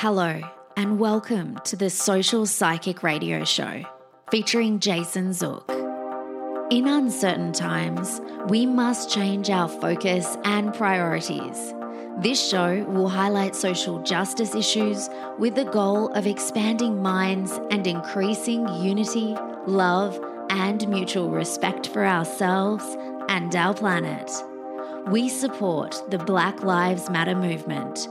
Hello, and welcome to the Social Psychic Radio Show featuring Jason Zook. In uncertain times, we must change our focus and priorities. This show will highlight social justice issues with the goal of expanding minds and increasing unity, love, and mutual respect for ourselves and our planet. We support the Black Lives Matter movement.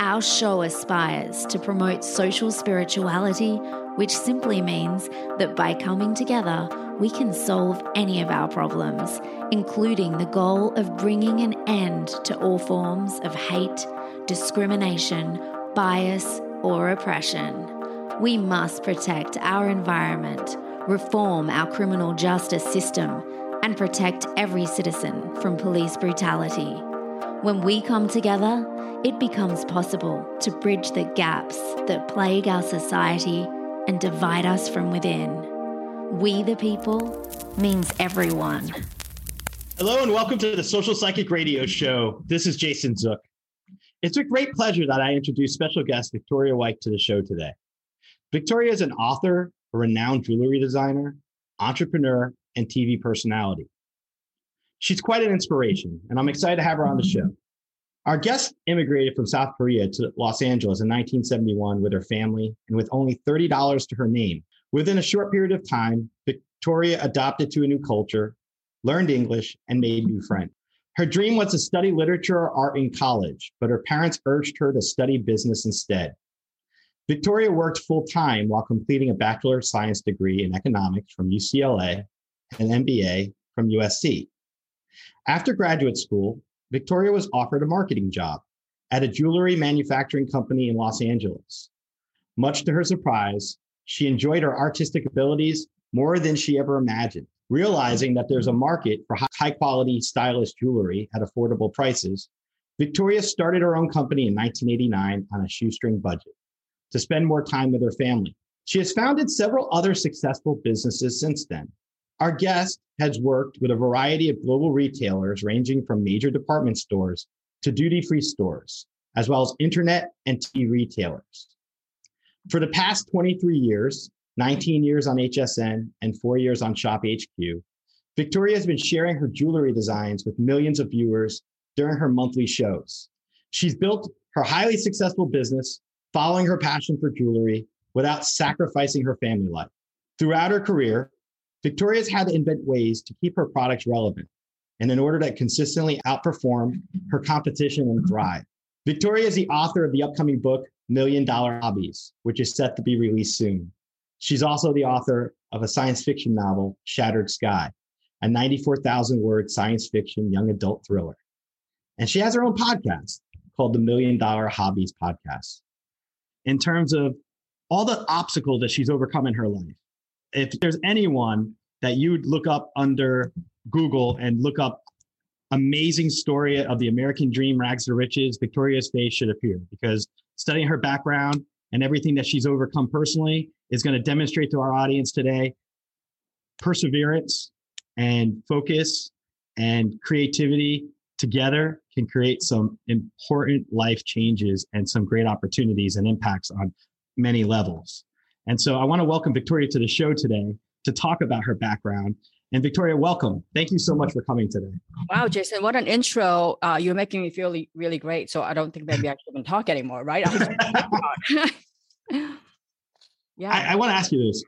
Our show aspires to promote social spirituality, which simply means that by coming together, we can solve any of our problems, including the goal of bringing an end to all forms of hate, discrimination, bias, or oppression. We must protect our environment, reform our criminal justice system, and protect every citizen from police brutality. When we come together, it becomes possible to bridge the gaps that plague our society and divide us from within. We the people means everyone. Hello and welcome to the Social Psychic Radio Show. This is Jason Zook. It's a great pleasure that I introduce special guest Victoria Wieck to the show today. Victoria is an author, a renowned jewelry designer, entrepreneur, and TV personality. She's quite an inspiration, and I'm excited to have her on the show. Our guest immigrated from South Korea to Los Angeles in 1971 with her family and with only $30 to her name. Within a short period of time, Victoria adopted to a new culture, learned English, and made new friends. Her dream was to study literature or art in college, but her parents urged her to study business instead. Victoria worked full time while completing a Bachelor of Science degree in economics from UCLA and an MBA from USC. After graduate school, Victoria was offered a marketing job at a jewelry manufacturing company in Los Angeles. Much to her surprise, she enjoyed her artistic abilities more than she ever imagined. Realizing that there's a market for high quality, stylish jewelry at affordable prices, Victoria started her own company in 1989 on a shoestring budget to spend more time with her family. She has founded several other successful businesses since then. Our guest has worked with a variety of global retailers, ranging from major department stores to duty free stores, as well as internet and TV retailers. For the past 23 years, 19 years on HSN and four years on Shop HQ, Victoria has been sharing her jewelry designs with millions of viewers during her monthly shows. She's built her highly successful business following her passion for jewelry without sacrificing her family life. Throughout her career, Victoria's had to invent ways to keep her products relevant and in order to consistently outperform her competition and thrive. Victoria is the author of the upcoming book, Million Dollar Hobbies, which is set to be released soon. She's also the author of a science fiction novel, Shattered Sky, a 94,000 word science fiction young adult thriller. And she has her own podcast called the Million Dollar Hobbies Podcast. In terms of all the obstacles that she's overcome in her life, if there's anyone that you'd look up under Google and look up amazing story of the American dream, rags to riches, Victoria's face should appear because studying her background and everything that she's overcome personally is going to demonstrate to our audience today perseverance and focus and creativity together can create some important life changes and some great opportunities and impacts on many levels. And so I want to welcome Victoria to the show today to talk about her background. And Victoria, welcome. Thank you so much for coming today. Wow, Jason, what an intro. Uh, you're making me feel really, really great. So I don't think maybe I should even talk anymore, right? yeah. I, I want to ask you this.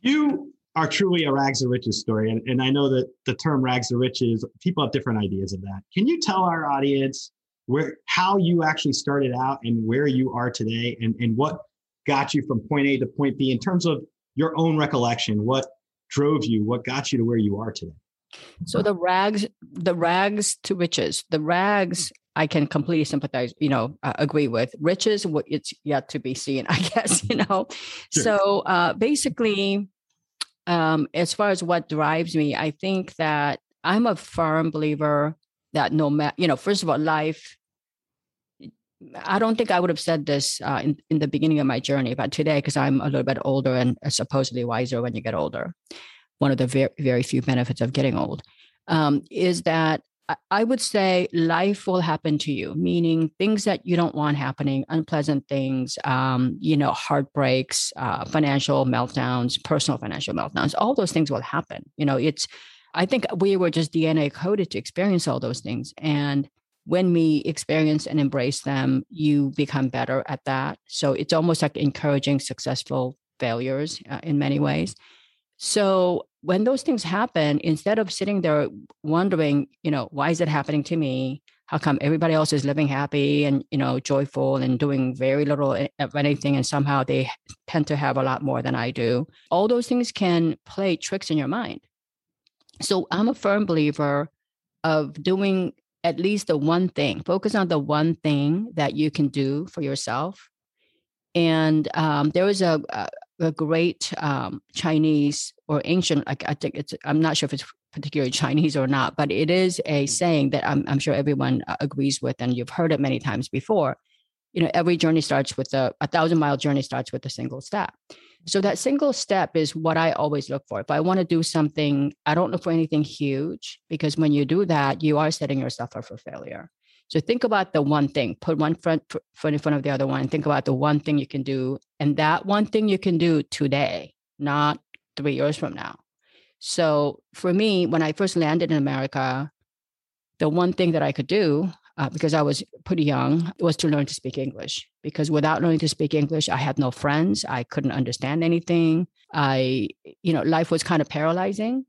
You are truly a rags to riches story. And, and I know that the term rags to riches, people have different ideas of that. Can you tell our audience where how you actually started out and where you are today and, and what got you from point A to point B in terms of your own recollection? What drove you? What got you to where you are today? So the rags, the rags to riches, the rags I can completely sympathize, you know, uh, agree with. Riches, what it's yet to be seen, I guess, you know. Sure. So uh, basically, um, as far as what drives me, I think that I'm a firm believer that no matter, you know, first of all, life. I don't think I would have said this uh, in, in the beginning of my journey, but today, because I'm a little bit older and supposedly wiser when you get older, one of the very, very few benefits of getting old um, is that I would say life will happen to you, meaning things that you don't want happening, unpleasant things, um, you know, heartbreaks, uh, financial meltdowns, personal financial meltdowns, all those things will happen. You know, it's, I think we were just DNA coded to experience all those things. And when we experience and embrace them, you become better at that. So it's almost like encouraging successful failures uh, in many ways. So when those things happen, instead of sitting there wondering, you know, why is it happening to me? How come everybody else is living happy and you know joyful and doing very little of anything, and somehow they tend to have a lot more than I do? All those things can play tricks in your mind. So I'm a firm believer of doing at least the one thing. Focus on the one thing that you can do for yourself. And um, there was a, a a great um, Chinese or ancient, I, I, think it's, I'm not sure if it's particularly Chinese or not, but it is a saying that I'm, I'm sure everyone uh, agrees with, and you've heard it many times before. You know, every journey starts with a, a thousand mile journey starts with a single step. So that single step is what I always look for. If I want to do something, I don't look for anything huge because when you do that, you are setting yourself up for failure. So think about the one thing, put one front foot in front of the other one, and think about the one thing you can do. And that one thing you can do today, not three years from now. So for me, when I first landed in America, the one thing that I could do, uh, because I was pretty young, was to learn to speak English. Because without learning to speak English, I had no friends. I couldn't understand anything. I, you know, life was kind of paralyzing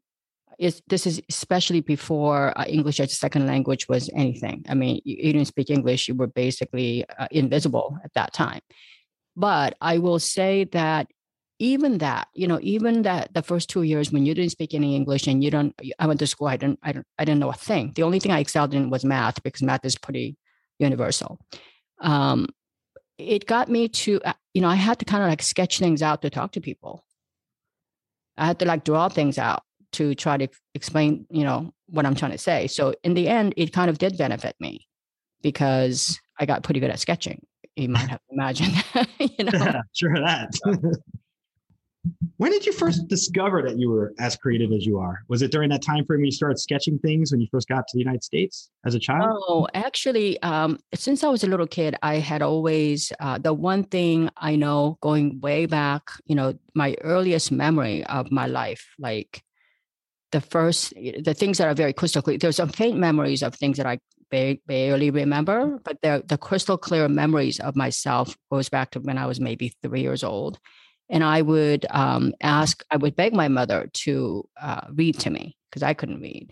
is this is especially before uh, English as a second language was anything. I mean, you, you didn't speak English; you were basically uh, invisible at that time. But I will say that even that, you know, even that the first two years when you didn't speak any English and you don't, I went to school, I didn't, I, don't, I didn't know a thing. The only thing I excelled in was math because math is pretty universal. Um, it got me to, uh, you know, I had to kind of like sketch things out to talk to people. I had to like draw things out to try to explain, you know, what I'm trying to say. So in the end, it kind of did benefit me because I got pretty good at sketching. You might have imagined, you know. Yeah, sure that. When did you first discover that you were as creative as you are? Was it during that time frame when you started sketching things when you first got to the United States as a child? Oh, actually, um, since I was a little kid, I had always uh, the one thing I know going way back. You know, my earliest memory of my life, like the first the things that are very crystal clear there's some faint memories of things that i barely remember but the, the crystal clear memories of myself goes back to when i was maybe three years old and i would um, ask i would beg my mother to uh, read to me because i couldn't read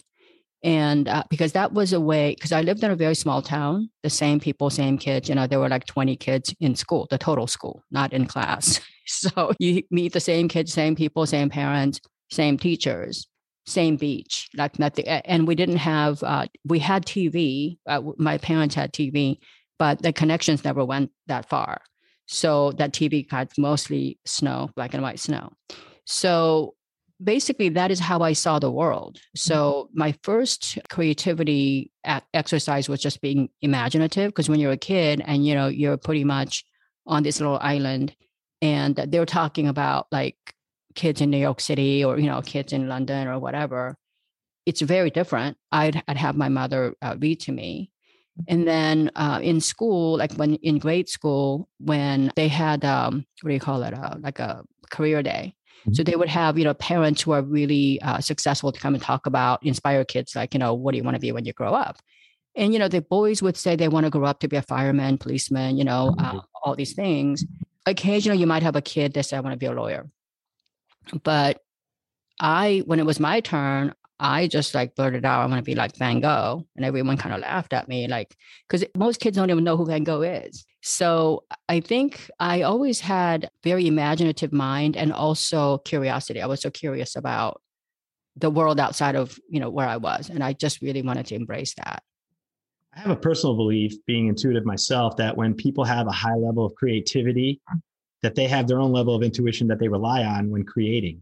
and uh, because that was a way because i lived in a very small town the same people same kids you know there were like 20 kids in school the total school not in class so you meet the same kids same people same parents same teachers same beach, like nothing. And we didn't have, uh, we had TV. Uh, my parents had TV, but the connections never went that far. So that TV got mostly snow, black and white snow. So basically, that is how I saw the world. So my first creativity exercise was just being imaginative, because when you're a kid and you know you're pretty much on this little island, and they're talking about like kids in New York City or you know kids in London or whatever. It's very different. I'd I'd have my mother uh, read to me, and then uh, in school, like when in grade school, when they had um, what do you call it, uh, like a career day. So they would have, you know, parents who are really uh, successful to come and talk about, inspire kids, like, you know, what do you want to be when you grow up? And, you know, the boys would say they want to grow up to be a fireman, policeman, you know, uh, all these things. Occasionally, you might have a kid that said, I want to be a lawyer. But I, when it was my turn, I just like blurted out, I want to be like Van Gogh. And everyone kind of laughed at me, like, because most kids don't even know who Van Gogh is. So I think I always had very imaginative mind and also curiosity. I was so curious about the world outside of, you know, where I was. And I just really wanted to embrace that. I have a personal belief, being intuitive myself, that when people have a high level of creativity, that they have their own level of intuition that they rely on when creating.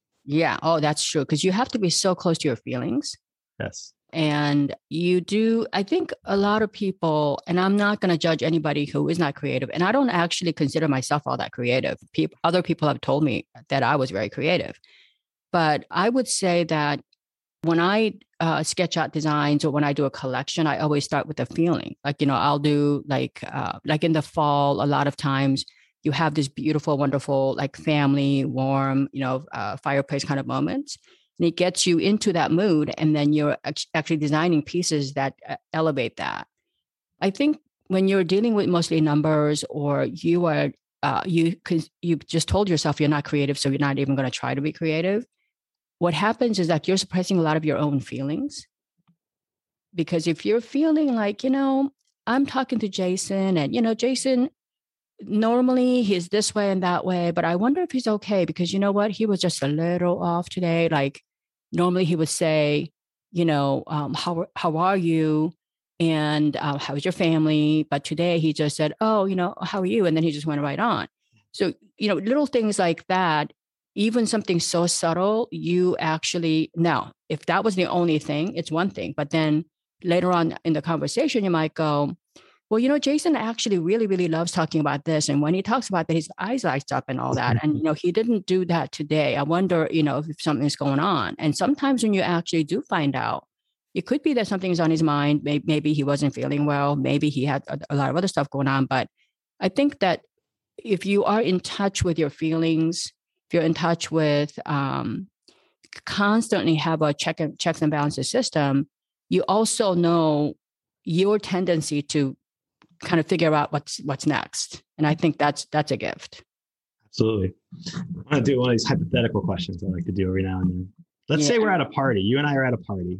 Yeah. Oh, that's true. Because you have to be so close to your feelings. Yes. And you do, I think a lot of people, and I'm not going to judge anybody who is not creative. And I don't actually consider myself all that creative. People, other people have told me that I was very creative. But I would say that when I uh, sketch out designs or when I do a collection, I always start with a feeling. Like, you know, I'll do like, uh, like in the fall, a lot of times you have this beautiful, wonderful, like family, warm, you know, uh, fireplace kind of moments and it gets you into that mood and then you're actually designing pieces that uh, elevate that. I think when you're dealing with mostly numbers or you are uh, you you just told yourself you're not creative so you're not even going to try to be creative what happens is that you're suppressing a lot of your own feelings. Because if you're feeling like you know i'm talking to jason and you know jason normally he's this way and that way but i wonder if he's okay because you know what he was just a little off today like normally he would say, you know, um, how how are you? And uh, how's your family? But today he just said, oh, you know, how are you? And then he just went right on. So, you know, little things like that, even something so subtle, you actually, now, if that was the only thing, it's one thing. But then later on in the conversation, you might go, well, you know, Jason actually really, really loves talking about this. And when he talks about that, his eyes lights up and all that. And, you know, he didn't do that today. I wonder, you know, if something's going on. And sometimes when you actually do find out, it could be that something's on his mind. Maybe, maybe he wasn't feeling well. Maybe he had a, a lot of other stuff going on. But I think that if you are in touch with your feelings, if you're in touch with um, constantly have a check and checks and balances system, you also know your tendency to kind of figure out what's what's next. And I think that's that's a gift. Absolutely. I want to do one of these hypothetical questions I like to do every now and then. Let's yeah. say we're at a party. You and I are at a party.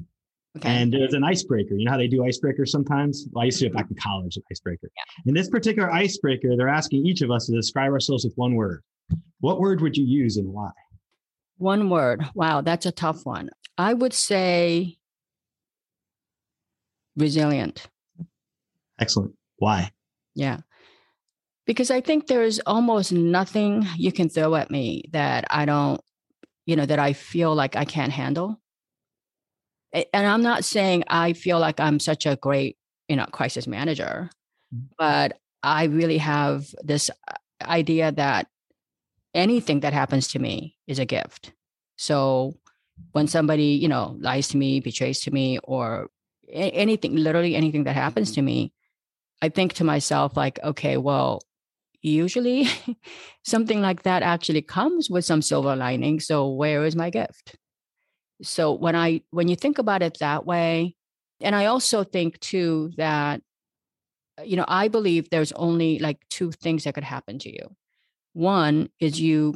Okay. And there's an icebreaker. You know how they do icebreakers sometimes? Well, I used to do it back in college, an icebreaker. Yeah. In this particular icebreaker, they're asking each of us to describe ourselves with one word. What word would you use and why? One word. Wow, that's a tough one. I would say resilient. Excellent. Why? Yeah. Because I think there's almost nothing you can throw at me that I don't, you know, that I feel like I can't handle. And I'm not saying I feel like I'm such a great, you know, crisis manager, mm-hmm. but I really have this uh, idea that anything that happens to me is a gift. So when somebody, you know, lies to me, betrays to me, or anything, literally anything that happens to me, I think to myself, like, okay, well, usually something like that actually comes with some silver lining. So where is my gift? So when I when you think about it that way, and I also think too that you know, I believe there's only like two things that could happen to you. One is you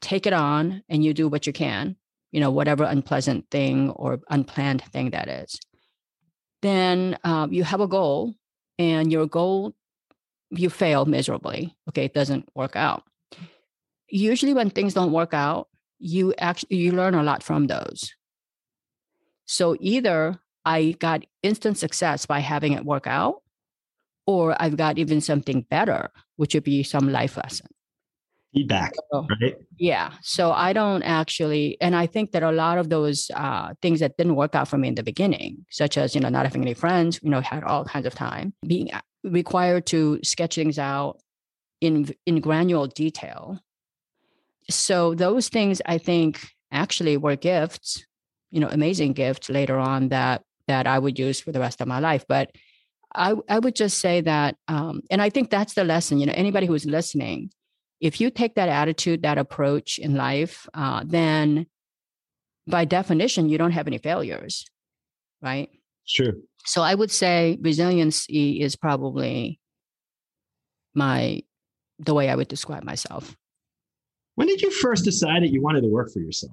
take it on and you do what you can, you know, whatever unpleasant thing or unplanned thing that is. Then um, you have a goal and your goal you fail miserably. Okay, it doesn't work out. Usually, when things don't work out, you actually you learn a lot from those. So either I got instant success by having it work out, or I've got even something better, which would be some life lesson. Feedback, so, right? Yeah. So I don't actually, and I think that a lot of those uh, things that didn't work out for me in the beginning, such as you know not having any friends, you know, had all kinds of time, being uh, required to sketch things out in in granular detail. So those things, I think, actually were gifts, you know, amazing gifts later on that that I would use for the rest of my life. But I, I would just say that, um, and I think that's the lesson. You know, anybody who's listening, if you take that attitude, that approach in life, uh, then by definition, you don't have any failures, right? Sure. So I would say resiliency is probably my the way I would describe myself. When did you first decide that you wanted to work for yourself?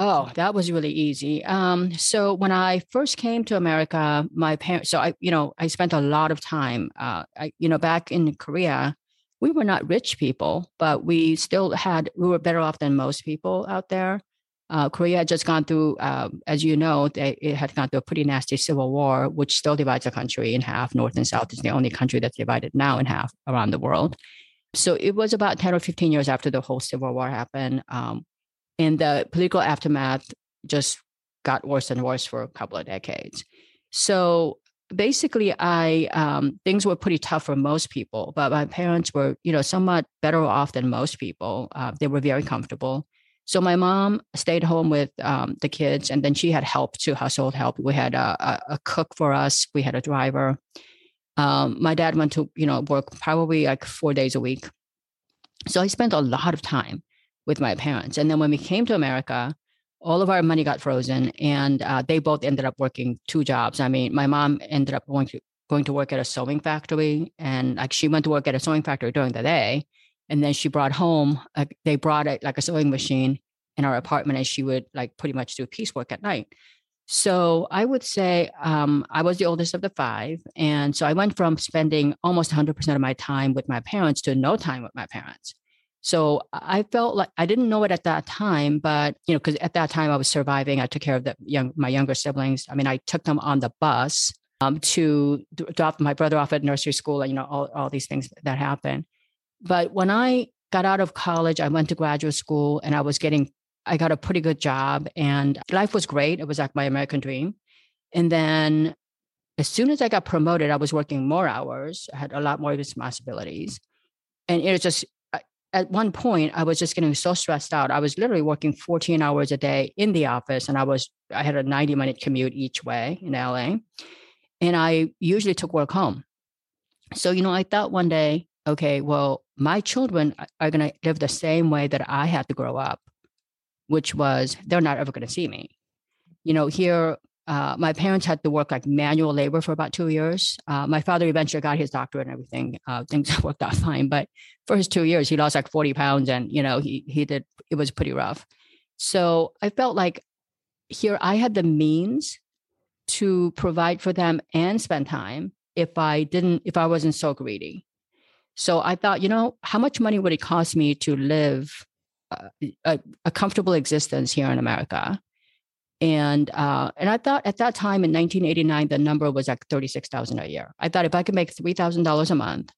Oh, that was really easy. Um, so when I first came to America, my parents, so I, you know, I spent a lot of time, uh, I, you know, back in Korea, we were not rich people, but we still had, we were better off than most people out there. Uh, Korea had just gone through, uh, as you know, they, it had gone through a pretty nasty civil war, which still divides the country in half. North and South is the only country that's divided now in half around the world. So it was about 10 or 15 years after the whole civil war happened. Um, and the political aftermath just got worse and worse for a couple of decades. So basically, I um, things were pretty tough for most people, but my parents were, you know, somewhat better off than most people. Uh, they were very comfortable. So my mom stayed home with um, the kids, and then she had help to household help. We had a, a, a cook for us. We had a driver. Um, my dad went to you know work probably like four days a week. So I spent a lot of time with my parents. And then when we came to America, all of our money got frozen, and uh, they both ended up working two jobs. I mean, my mom ended up going to going to work at a sewing factory, and like she went to work at a sewing factory during the day, and then she brought home they brought like a sewing machine in our apartment, and she would like pretty much do piecework at night. So I would say um, I was the oldest of the five, and so I went from spending almost 100% of my time with my parents to no time with my parents. So I felt like I didn't know it at that time, but you know, because at that time I was surviving. I took care of the young my younger siblings. I mean, I took them on the bus um, to drop my brother off at nursery school, and you know, all all these things that happen. But when I got out of college, I went to graduate school, and I was getting I got a pretty good job, and life was great. It was like my American dream. And then as soon as I got promoted, I was working more hours. I had a lot more responsibilities and it was just at one point i was just getting so stressed out. I was literally working 14 hours a day in the office and i was i had a 90 minute commute each way in la and i usually took work home. So you know i thought one day okay well my children are going to live the same way that i had to grow up which was they're not ever going to see me. You know here uh, my parents had to work like manual labor for about two years. Uh, my father eventually got his doctorate and everything. Uh, things worked out fine, but for his two years, he lost like forty pounds, and you know he he did. It was pretty rough. So I felt like here I had the means to provide for them and spend time if I didn't if I wasn't so greedy. So I thought, you know, how much money would it cost me to live uh, a, a comfortable existence here in America? And uh, and I thought at that time in 1989, the number was like 36,000 a year. I thought if I could make $3,000 a month,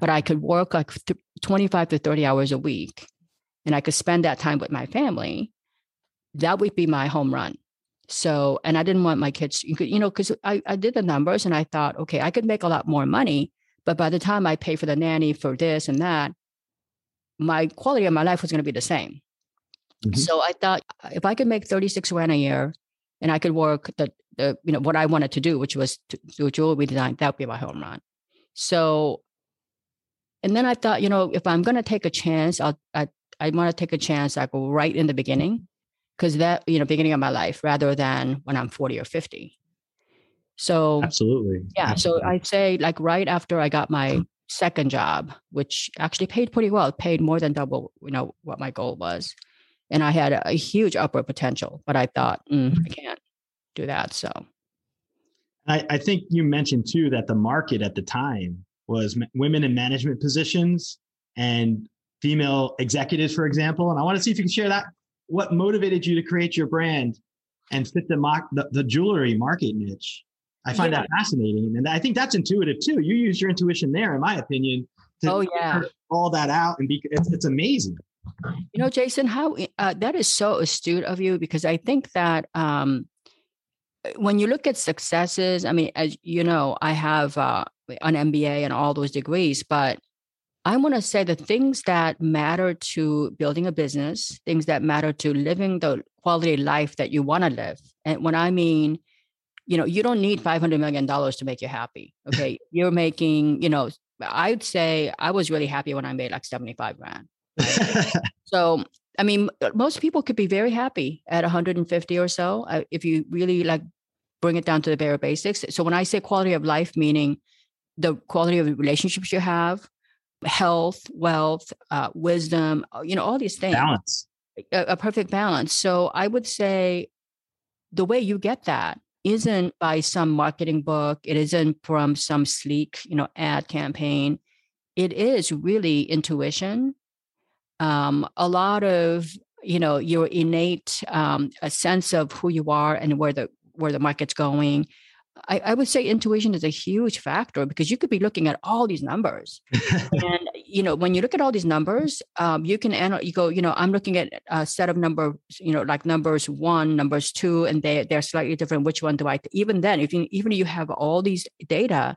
but I could work like th- 25 to 30 hours a week, and I could spend that time with my family, that would be my home run. So, and I didn't want my kids, you, could, you know, because I, I did the numbers and I thought, okay, I could make a lot more money, but by the time I pay for the nanny for this and that, my quality of my life was going to be the same. Mm-hmm. So I thought if I could make 36 grand a year and I could work the, the you know, what I wanted to do, which was to do jewelry design, that would be my home run. So, and then I thought, you know, if I'm going to take a chance, I'll, I, I want to take a chance, I go right in the beginning because that, you know, beginning of my life rather than when I'm 40 or 50. So absolutely. Yeah. Absolutely. So I'd say like right after I got my second job, which actually paid pretty well, paid more than double, you know, what my goal was and I had a, a huge upward potential, but I thought mm, I can't do that. So I, I think you mentioned too that the market at the time was women in management positions and female executives, for example. And I want to see if you can share that. What motivated you to create your brand and fit the, mock, the, the jewelry market niche? I find yeah. that fascinating. And I think that's intuitive too. You use your intuition there, in my opinion, to oh, yeah. all that out and be, it's, it's amazing. You know, Jason, how uh, that is so astute of you because I think that um, when you look at successes, I mean, as you know, I have uh, an MBA and all those degrees, but I want to say the things that matter to building a business, things that matter to living the quality life that you want to live. And when I mean, you know, you don't need $500 million to make you happy. Okay. You're making, you know, I'd say I was really happy when I made like 75 grand. So, I mean, most people could be very happy at 150 or so uh, if you really like bring it down to the bare basics. So when I say quality of life, meaning the quality of the relationships you have, health, wealth, uh, wisdom, uh, you know, all these things. Balance. A, a perfect balance. So I would say the way you get that isn't by some marketing book. It isn't from some sleek, you know, ad campaign. It is really intuition. Um, a lot of you know your innate um, a sense of who you are and where the where the market's going. I, I, would say intuition is a huge factor because you could be looking at all these numbers, and you know when you look at all these numbers, um, you can analyze. You go, you know, I'm looking at a set of numbers, you know, like numbers one, numbers two, and they they're slightly different. Which one do I? Even then, if you even if you have all these data,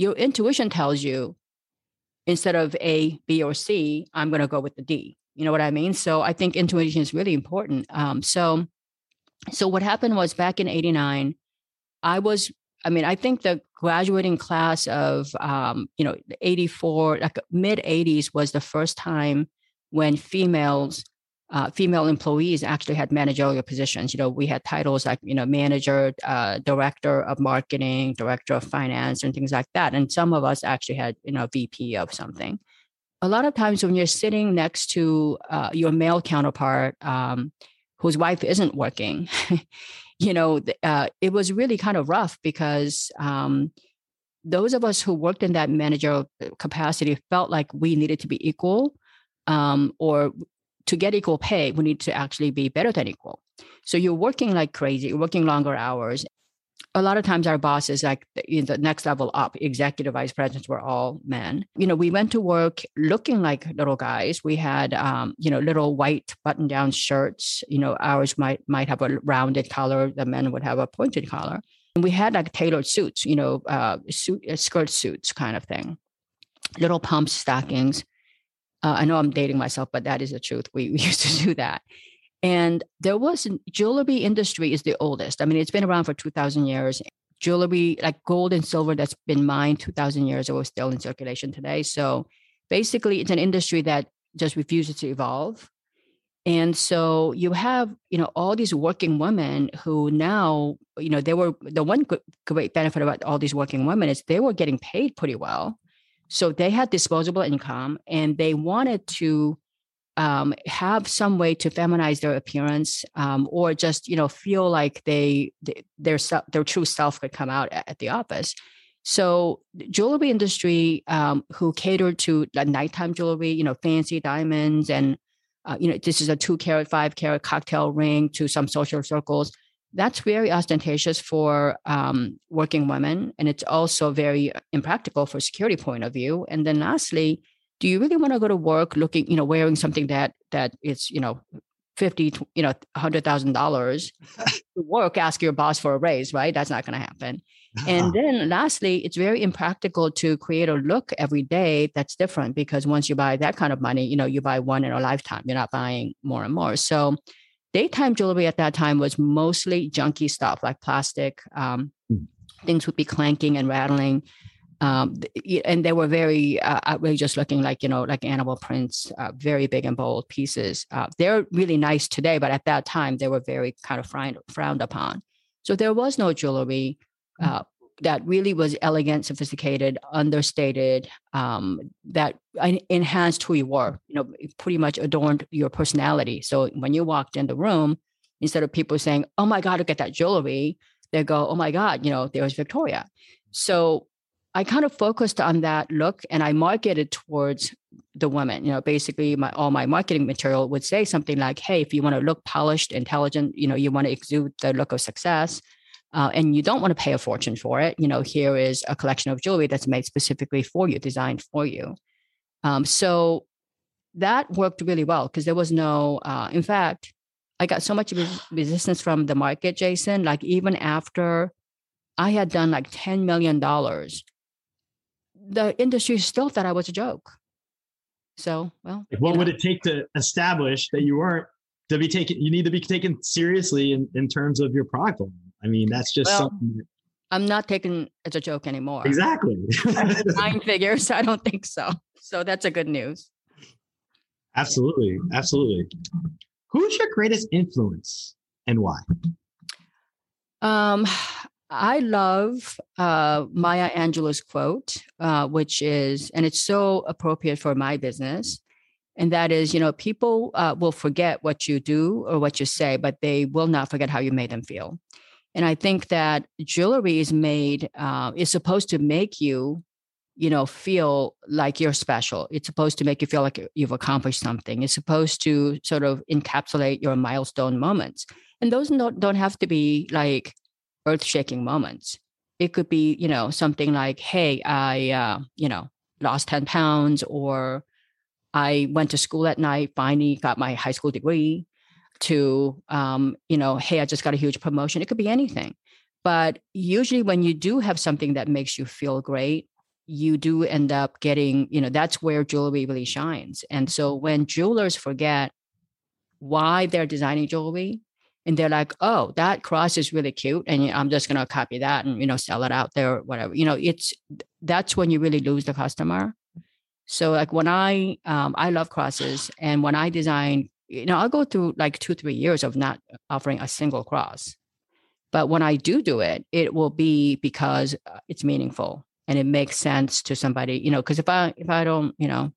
your intuition tells you instead of A, B, or C, I'm going to go with the D. You know what I mean? So I think intuition is really important. Um, so, so what happened was back in '89, I was. I mean, I think the graduating class of um, you know '84, like mid '80s, was the first time when females uh, female employees actually had managerial positions. You know, we had titles like, you know, manager, uh, director of marketing, director of finance, and things like that. And some of us actually had, you know, VP of something. A lot of times when you're sitting next to uh, your male counterpart um, whose wife isn't working, you know, uh, it was really kind of rough because um, those of us who worked in that managerial capacity felt like we needed to be equal um, or to get equal pay, we need to actually be better than equal. So you're working like crazy, you're working longer hours. A lot of times our bosses, like in the next level up, executive vice presidents were all men. You know, we went to work looking like little guys. We had, um, you know, little white button-down shirts. You know, ours might might have a rounded collar. The men would have a pointed collar. And we had like tailored suits. You know, uh, suit, uh, skirt suits kind of thing. Little pumps, stockings uh, I know I'm dating myself, but that is the truth. We, we used to do that. And there was jewelry industry is the oldest. I mean, it's been around for 2000 years. Jewelry like gold and silver that's been mined 2000 years ago still in circulation today. So basically it's an industry that just refuses to evolve. And so you have, you know, all these working women who now, you know, they were the one great benefit about all these working women is they were getting paid pretty well so they had disposable income and they wanted to um, have some way to feminize their appearance um, or just, you know, feel like they, they their, their true self could come out at, at the office. So jewelry industry um, who catered to the nighttime jewelry, you know, fancy diamonds and, uh, you know, this is a two carat, five carat cocktail ring to some social circles that's very ostentatious for um, working women and it's also very impractical for security point of view. And then lastly do you really want to go to work looking you know wearing something that that is you know 50 you know $100000 to work ask your boss for a raise right? That's not going to happen. And then lastly it's very impractical to create a look every day that's different because once you buy that kind of money you know you buy one in a lifetime. You're not buying more and more. So daytime jewelry at that time was mostly junky stuff like plastic. Um, mm. Things would be clanking and rattling. Um, and they were very uh, outrageous looking, like, you know, like animal prints, uh, very big and bold pieces. Uh, they're really nice today, but at that time they were very kind of frowned, frowned upon. So there was no jewelry uh, that really was elegant, sophisticated, understated, um, that enhanced who you were. You know, pretty much adorned your personality. So when you walked in the room, instead of people saying, "Oh my God, look at that jewelry," they go, "Oh my God, you know, there's Victoria." So I kind of focused on that look, and I marketed towards the women. You know, basically, my all my marketing material would say something like, "Hey, if you want to look polished, intelligent, you know, you want to exude the look of success." Uh, and you don't want to pay a fortune for it, you know, here is a collection of jewelry that's made specifically for you, designed for you. Um, so that worked really well because there was no, uh, in fact, I got so much resistance from the market, Jason. Like even after I had done like $10 million, the industry still thought I was a joke. So, well, what would know. it take to establish that you weren't to be taken? You need to be taken seriously in, in terms of your product line. I mean, that's just well, something. That, I'm not taking as a joke anymore. Exactly. Nine figures. I don't think so. So that's a good news. Absolutely. Absolutely. Who's your greatest influence and why? Um, I love uh, Maya Angelou's quote, uh, which is, and it's so appropriate for my business. And that is, you know, people uh, will forget what you do or what you say, but they will not forget how you made them feel. And I think that jewelry is made, uh, is supposed to make you, you know, feel like you're special. It's supposed to make you feel like you've accomplished something. It's supposed to sort of encapsulate your milestone moments. And those don't, don't have to be like earth shaking moments. It could be, you know, something like, hey, I, uh, you know, lost 10 pounds or I went to school at night, finally got my high school degree to um, you know hey i just got a huge promotion. It could be anything but usually when you do have something that makes you feel great you do end up getting you know that's where jewelry really shines and so when jewelers forget why they're designing jewelry and they're like oh that cross is really cute and i'm just going to copy that and you know sell it out there whatever you know it's that's when you really lose the customer. So like when i um, i love crosses and when i design you know, I'll go through like two, three years of not offering a single cross. But when I do do it, it will be because uh, it's meaningful and it makes sense to somebody, you know, because if I, if I don't, you know,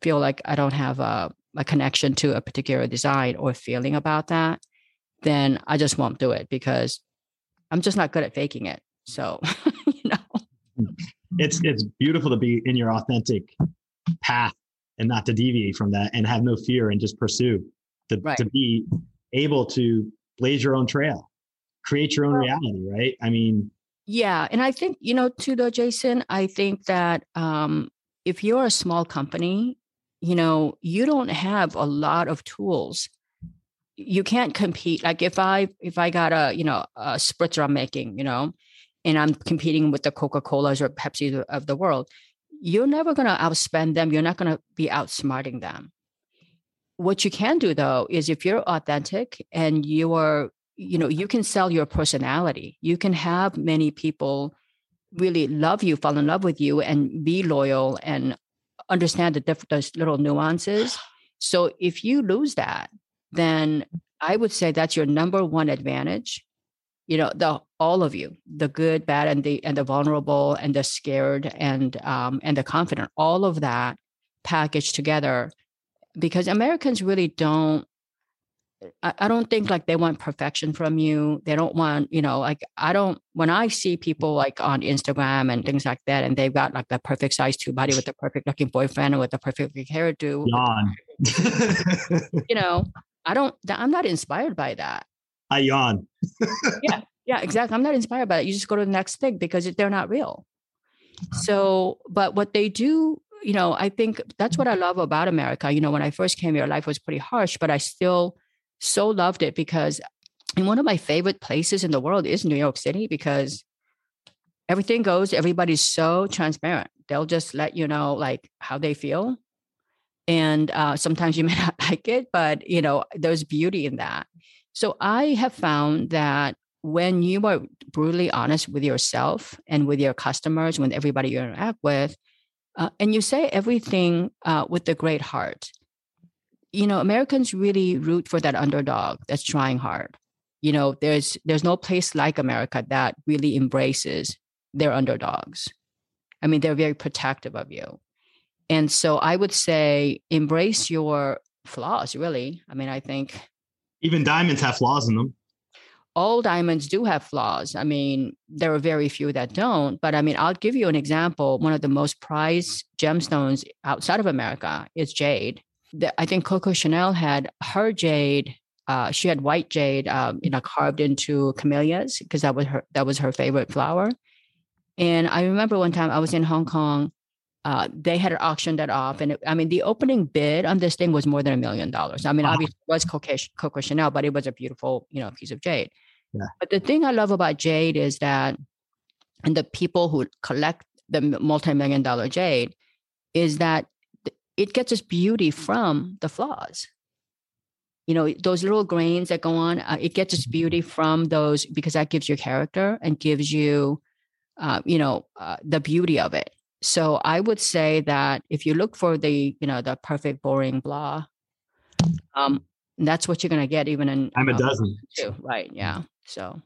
feel like I don't have a, a connection to a particular design or feeling about that, then I just won't do it because I'm just not good at faking it. So, you know, it's, it's beautiful to be in your authentic path and not to deviate from that and have no fear and just pursue to, right. to be able to blaze your own trail create your own reality right i mean yeah and i think you know to the jason i think that um if you're a small company you know you don't have a lot of tools you can't compete like if i if i got a you know a spritzer i'm making you know and i'm competing with the coca-colas or pepsi of the world you're never going to outspend them. You're not going to be outsmarting them. What you can do though is if you're authentic and you are, you know, you can sell your personality. You can have many people really love you, fall in love with you, and be loyal and understand the different those little nuances. So if you lose that, then I would say that's your number one advantage you know the all of you the good bad and the and the vulnerable and the scared and um and the confident all of that packaged together because americans really don't I, I don't think like they want perfection from you they don't want you know like i don't when i see people like on instagram and things like that and they've got like the perfect size two body with the perfect looking boyfriend and with the perfect hairdo you know i don't i'm not inspired by that I yawn. yeah, yeah, exactly. I'm not inspired by it. You just go to the next thing because they're not real. So, but what they do, you know, I think that's what I love about America. You know, when I first came here, life was pretty harsh, but I still so loved it because and one of my favorite places in the world is New York City because everything goes, everybody's so transparent. They'll just let you know like how they feel. And uh, sometimes you may not like it, but you know, there's beauty in that. So I have found that when you are brutally honest with yourself and with your customers, when everybody you interact with, uh, and you say everything uh, with a great heart, you know, Americans really root for that underdog that's trying hard. You know, there's there's no place like America that really embraces their underdogs. I mean, they're very protective of you. And so I would say embrace your flaws, really. I mean, I think even diamonds have flaws in them all diamonds do have flaws. I mean, there are very few that don't. But I mean, I'll give you an example. One of the most prized gemstones outside of America is jade. I think Coco Chanel had her jade. Uh, she had white jade, um, you know, carved into camellias because that was her that was her favorite flower. And I remember one time I was in Hong Kong. Uh, they had auctioned that off, and it, I mean, the opening bid on this thing was more than a million dollars. I mean, wow. obviously it was Coco, Coco Chanel, but it was a beautiful, you know, piece of jade. Yeah. But the thing I love about jade is that, and the people who collect the multi-million dollar jade, is that it gets its beauty from the flaws. You know, those little grains that go on, uh, it gets its mm-hmm. beauty from those because that gives you character and gives you, uh, you know, uh, the beauty of it. So I would say that if you look for the, you know, the perfect boring blah, um, that's what you're going to get even in. I'm a dozen. Too, right. Yeah. So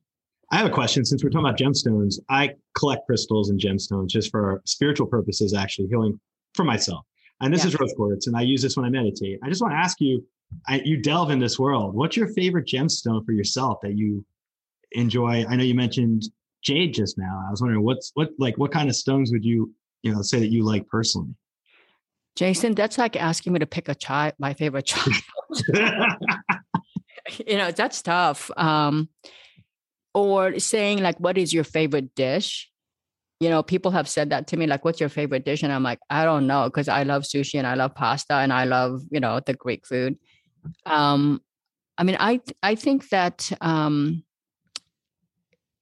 I have a question. Since we're talking about gemstones, I collect crystals and gemstones just for spiritual purposes, actually healing for myself. And this yeah. is rose quartz, and I use this when I meditate. I just want to ask you, I, you delve in this world. What's your favorite gemstone for yourself that you enjoy? I know you mentioned jade just now. I was wondering what's what like what kind of stones would you you know say that you like personally? Jason, that's like asking me to pick a child, my favorite child. you know, that's tough. Um, or saying like what is your favorite dish you know people have said that to me like what's your favorite dish and i'm like i don't know because i love sushi and i love pasta and i love you know the greek food um i mean i i think that um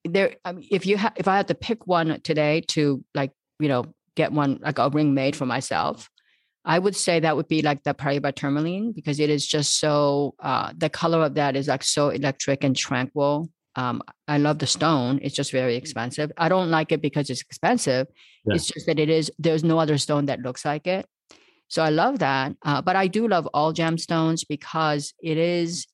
there I mean, if you have if i had to pick one today to like you know get one like a ring made for myself I would say that would be like the Paraiba tourmaline because it is just so uh, the color of that is like so electric and tranquil um, I love the stone. It's just very expensive. I don't like it because it's expensive. Yeah. It's just that it is. There's no other stone that looks like it. So I love that. Uh, but I do love all gemstones because it is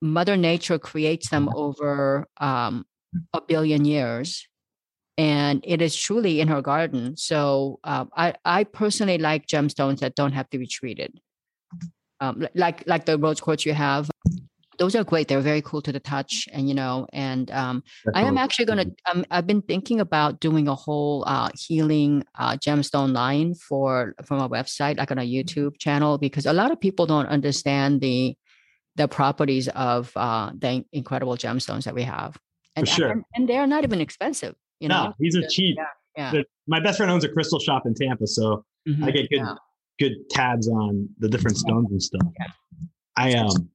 Mother Nature creates them over um, a billion years, and it is truly in her garden. So uh, I I personally like gemstones that don't have to be treated, um, like like the rose quartz you have those are great. They're very cool to the touch, and you know, and um, I am actually going to. Um, I've been thinking about doing a whole uh, healing uh, gemstone line for from a website, like on a YouTube channel, because a lot of people don't understand the the properties of uh, the incredible gemstones that we have, and, sure. and, and they're not even expensive. You know, no, these are cheap. Yeah, yeah. My best friend owns a crystal shop in Tampa, so mm-hmm, I get good yeah. good tabs on the different stones and stuff. I um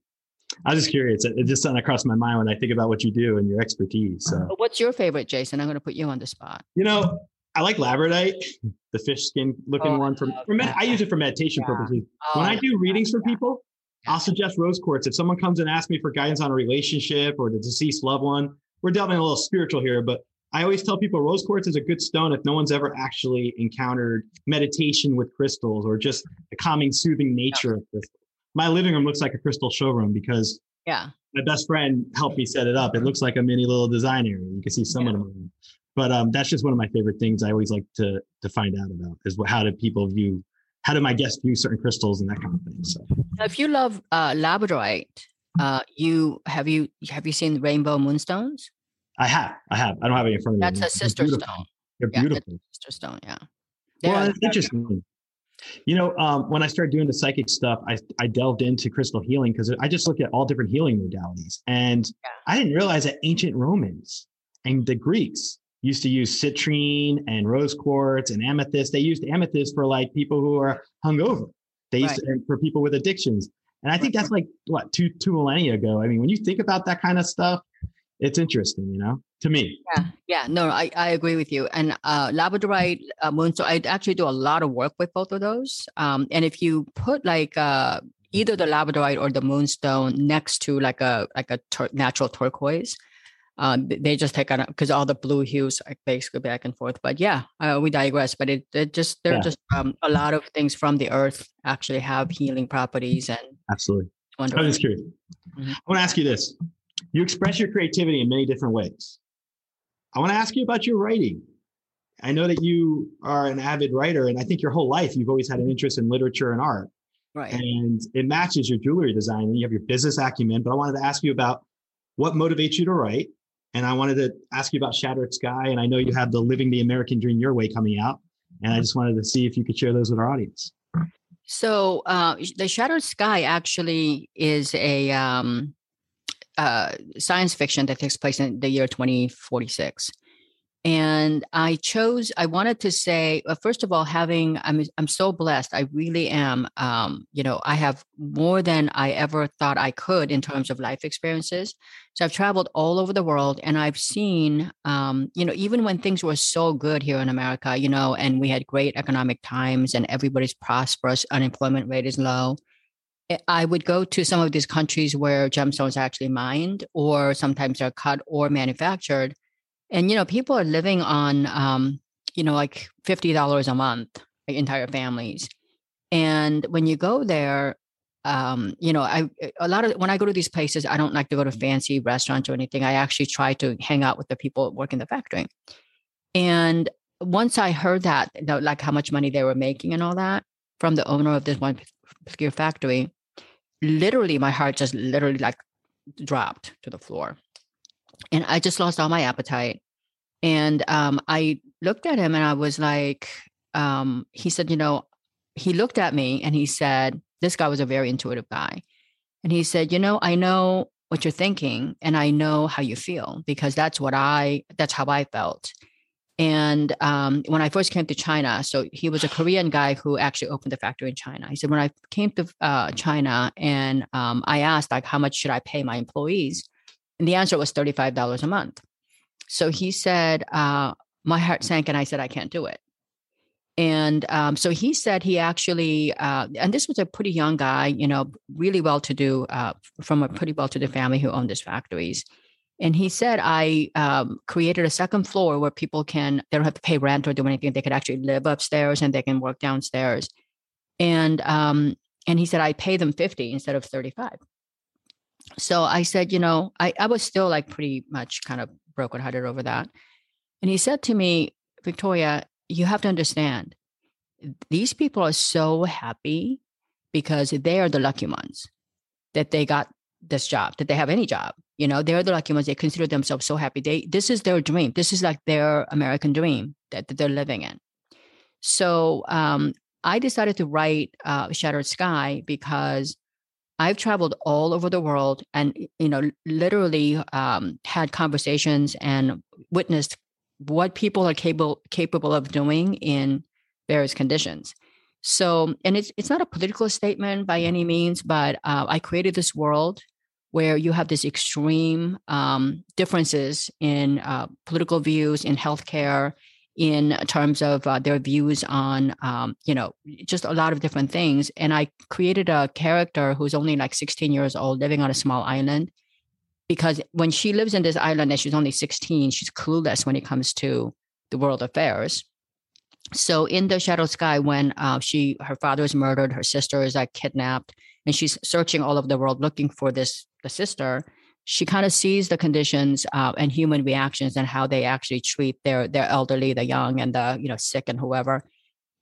I was just curious. It, just something across my mind when I think about what you do and your expertise. So. What's your favorite, Jason? I'm going to put you on the spot. You know, I like labradorite, the fish skin looking oh, one. For, for med- I use it for meditation purposes. Oh, when I do readings for people, I'll suggest rose quartz. If someone comes and asks me for guidance on a relationship or the deceased loved one, we're delving a little spiritual here, but I always tell people rose quartz is a good stone if no one's ever actually encountered meditation with crystals or just the calming, soothing nature yeah. of crystals my living room looks like a crystal showroom because yeah, my best friend helped me set it up. It looks like a mini little design area. You can see some yeah. of them. But um, that's just one of my favorite things I always like to to find out about is what, how do people view how do my guests view certain crystals and that kind of thing. So if you love uh, labradorite, uh, you have you have you seen rainbow moonstones? I have, I have. I don't have any in front of me. That's a sister stone. They're beautiful. Yeah, sister stone, yeah. They're, well, it's interesting. You know, um, when I started doing the psychic stuff, I, I delved into crystal healing because I just looked at all different healing modalities. And yeah. I didn't realize that ancient Romans and the Greeks used to use citrine and rose quartz and amethyst. They used amethyst for like people who are hungover. They used right. to, for people with addictions. And I think that's like what two two millennia ago. I mean, when you think about that kind of stuff, it's interesting, you know, to me. Yeah, yeah, no, I, I agree with you. And uh, labradorite, uh, moonstone, I actually do a lot of work with both of those. Um, and if you put like uh, either the labradorite or the moonstone next to like a like a tur- natural turquoise, uh, they just take on because all the blue hues are basically back and forth. But yeah, uh, we digress. But it, it just there are yeah. just um, a lot of things from the earth actually have healing properties and absolutely. Wonderful. I'm just curious. Mm-hmm. I want to ask you this: You express your creativity in many different ways. I want to ask you about your writing. I know that you are an avid writer, and I think your whole life you've always had an interest in literature and art. Right. And it matches your jewelry design, and you have your business acumen. But I wanted to ask you about what motivates you to write, and I wanted to ask you about Shattered Sky. And I know you have the Living the American Dream Your Way coming out, and I just wanted to see if you could share those with our audience. So uh, the Shattered Sky actually is a um, uh, science fiction that takes place in the year 2046 and i chose i wanted to say well, first of all having i'm i'm so blessed. I really am um, you know i have more than i ever thought i could in terms of life experiences. So i've traveled all over the world and i've seen um, you know even when things were so good here in america you know and we had great economic times and everybody's prosperous unemployment rate is low I would go to some of these countries where gemstones are actually mined, or sometimes they're cut or manufactured. And you know people are living on um, you know like $50 a month like entire families. And when you go there um, you know i a lot of when i go to these places i don't like to go to fancy restaurants or anything. I actually try to hang out with the people working the factory. And once i heard that like how much money they were making and all that from the owner of this one particular factory literally my heart just literally like dropped to the floor and I just lost all my appetite. And um, I looked at him and I was like, um, he said, you know, he looked at me and he said, this guy was a very intuitive guy. And he said, you know, I know what you're thinking and I know how you feel because that's what I, that's how I felt. And um, when I first came to China, so he was a Korean guy who actually opened the factory in China. He said, when I came to uh, China and um, I asked, like, how much should I pay my employees? And the answer was $35 a month. So he said, uh, my heart sank and I said, I can't do it. And um, so he said he actually, uh, and this was a pretty young guy, you know, really well to do uh, from a pretty well to do family who owned his factories. And he said, I um, created a second floor where people can, they don't have to pay rent or do anything. They could actually live upstairs and they can work downstairs. And, um, and he said, I pay them 50 instead of 35 so I said, you know, I, I was still like pretty much kind of brokenhearted over that. And he said to me, Victoria, you have to understand, these people are so happy because they are the lucky ones that they got this job, that they have any job. You know, they're the lucky ones. They consider themselves so happy. They this is their dream. This is like their American dream that, that they're living in. So um, I decided to write uh, Shattered Sky because I've traveled all over the world and, you know, literally um, had conversations and witnessed what people are capable capable of doing in various conditions. So, and it's it's not a political statement by any means, but uh, I created this world where you have these extreme um, differences in uh, political views in healthcare, in terms of uh, their views on, um, you know, just a lot of different things. And I created a character who's only like 16 years old, living on a small island. Because when she lives in this island and she's only 16, she's clueless when it comes to the world affairs. So in the Shattered Sky, when uh, she her father is murdered, her sister is like kidnapped, and she's searching all over the world looking for this the sister she kind of sees the conditions uh, and human reactions and how they actually treat their their elderly, the young, and the you know sick and whoever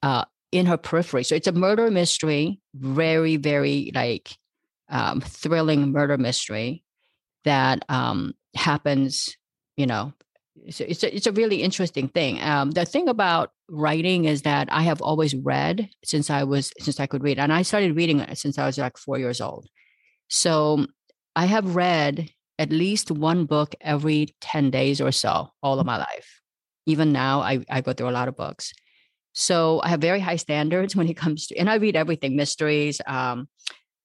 uh, in her periphery. So it's a murder mystery, very very like um, thrilling murder mystery that um, happens. You know, it's it's a, it's a really interesting thing. Um, the thing about writing is that I have always read since I was since I could read, and I started reading since I was like four years old. So I have read at least one book every 10 days or so all of my life. Even now, I, I go through a lot of books. So I have very high standards when it comes to, and I read everything mysteries, um,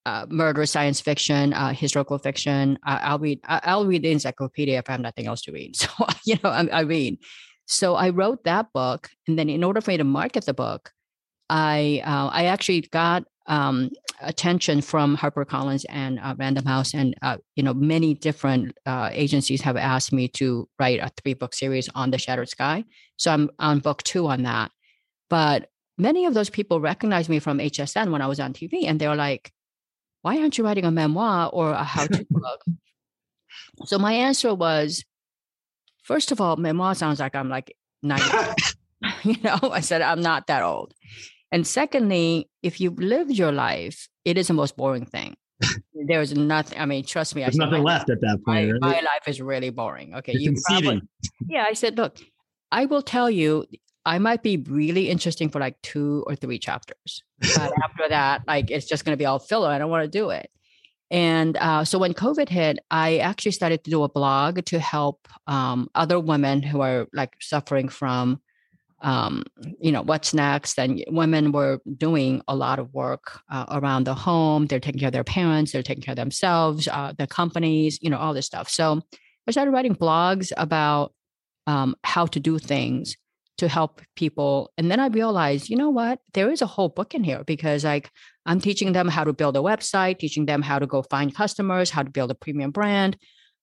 uh, murder, science fiction, uh, historical fiction. Uh, I'll read, I'll read the encyclopedia if I have nothing else to read. So, you know, I, I read. So I wrote that book. And then in order for me to market the book, I, uh, I actually got um, attention from HarperCollins and uh, Random House, and uh, you know many different uh, agencies have asked me to write a three book series on the Shattered Sky. So I'm on book two on that. But many of those people recognized me from HSN when I was on TV, and they were like, "Why aren't you writing a memoir or a how to book?" So my answer was, first of all, memoir sounds like I'm like 90. you know, I said I'm not that old. And secondly, if you've lived your life, it is the most boring thing. There's nothing. I mean, trust me. There's I nothing left at that point. My, my life is really boring. Okay, It's you probably. Yeah, I said, look, I will tell you, I might be really interesting for like two or three chapters, but after that, like it's just going to be all filler. I don't want to do it. And uh, so when COVID hit, I actually started to do a blog to help um, other women who are like suffering from um, you know, what's next. And women were doing a lot of work uh, around the home. They're taking care of their parents, they're taking care of themselves, uh, the companies, you know, all this stuff. So I started writing blogs about um, how to do things to help people. And then I realized, you know what? There is a whole book in here because like I'm teaching them how to build a website, teaching them how to go find customers, how to build a premium brand,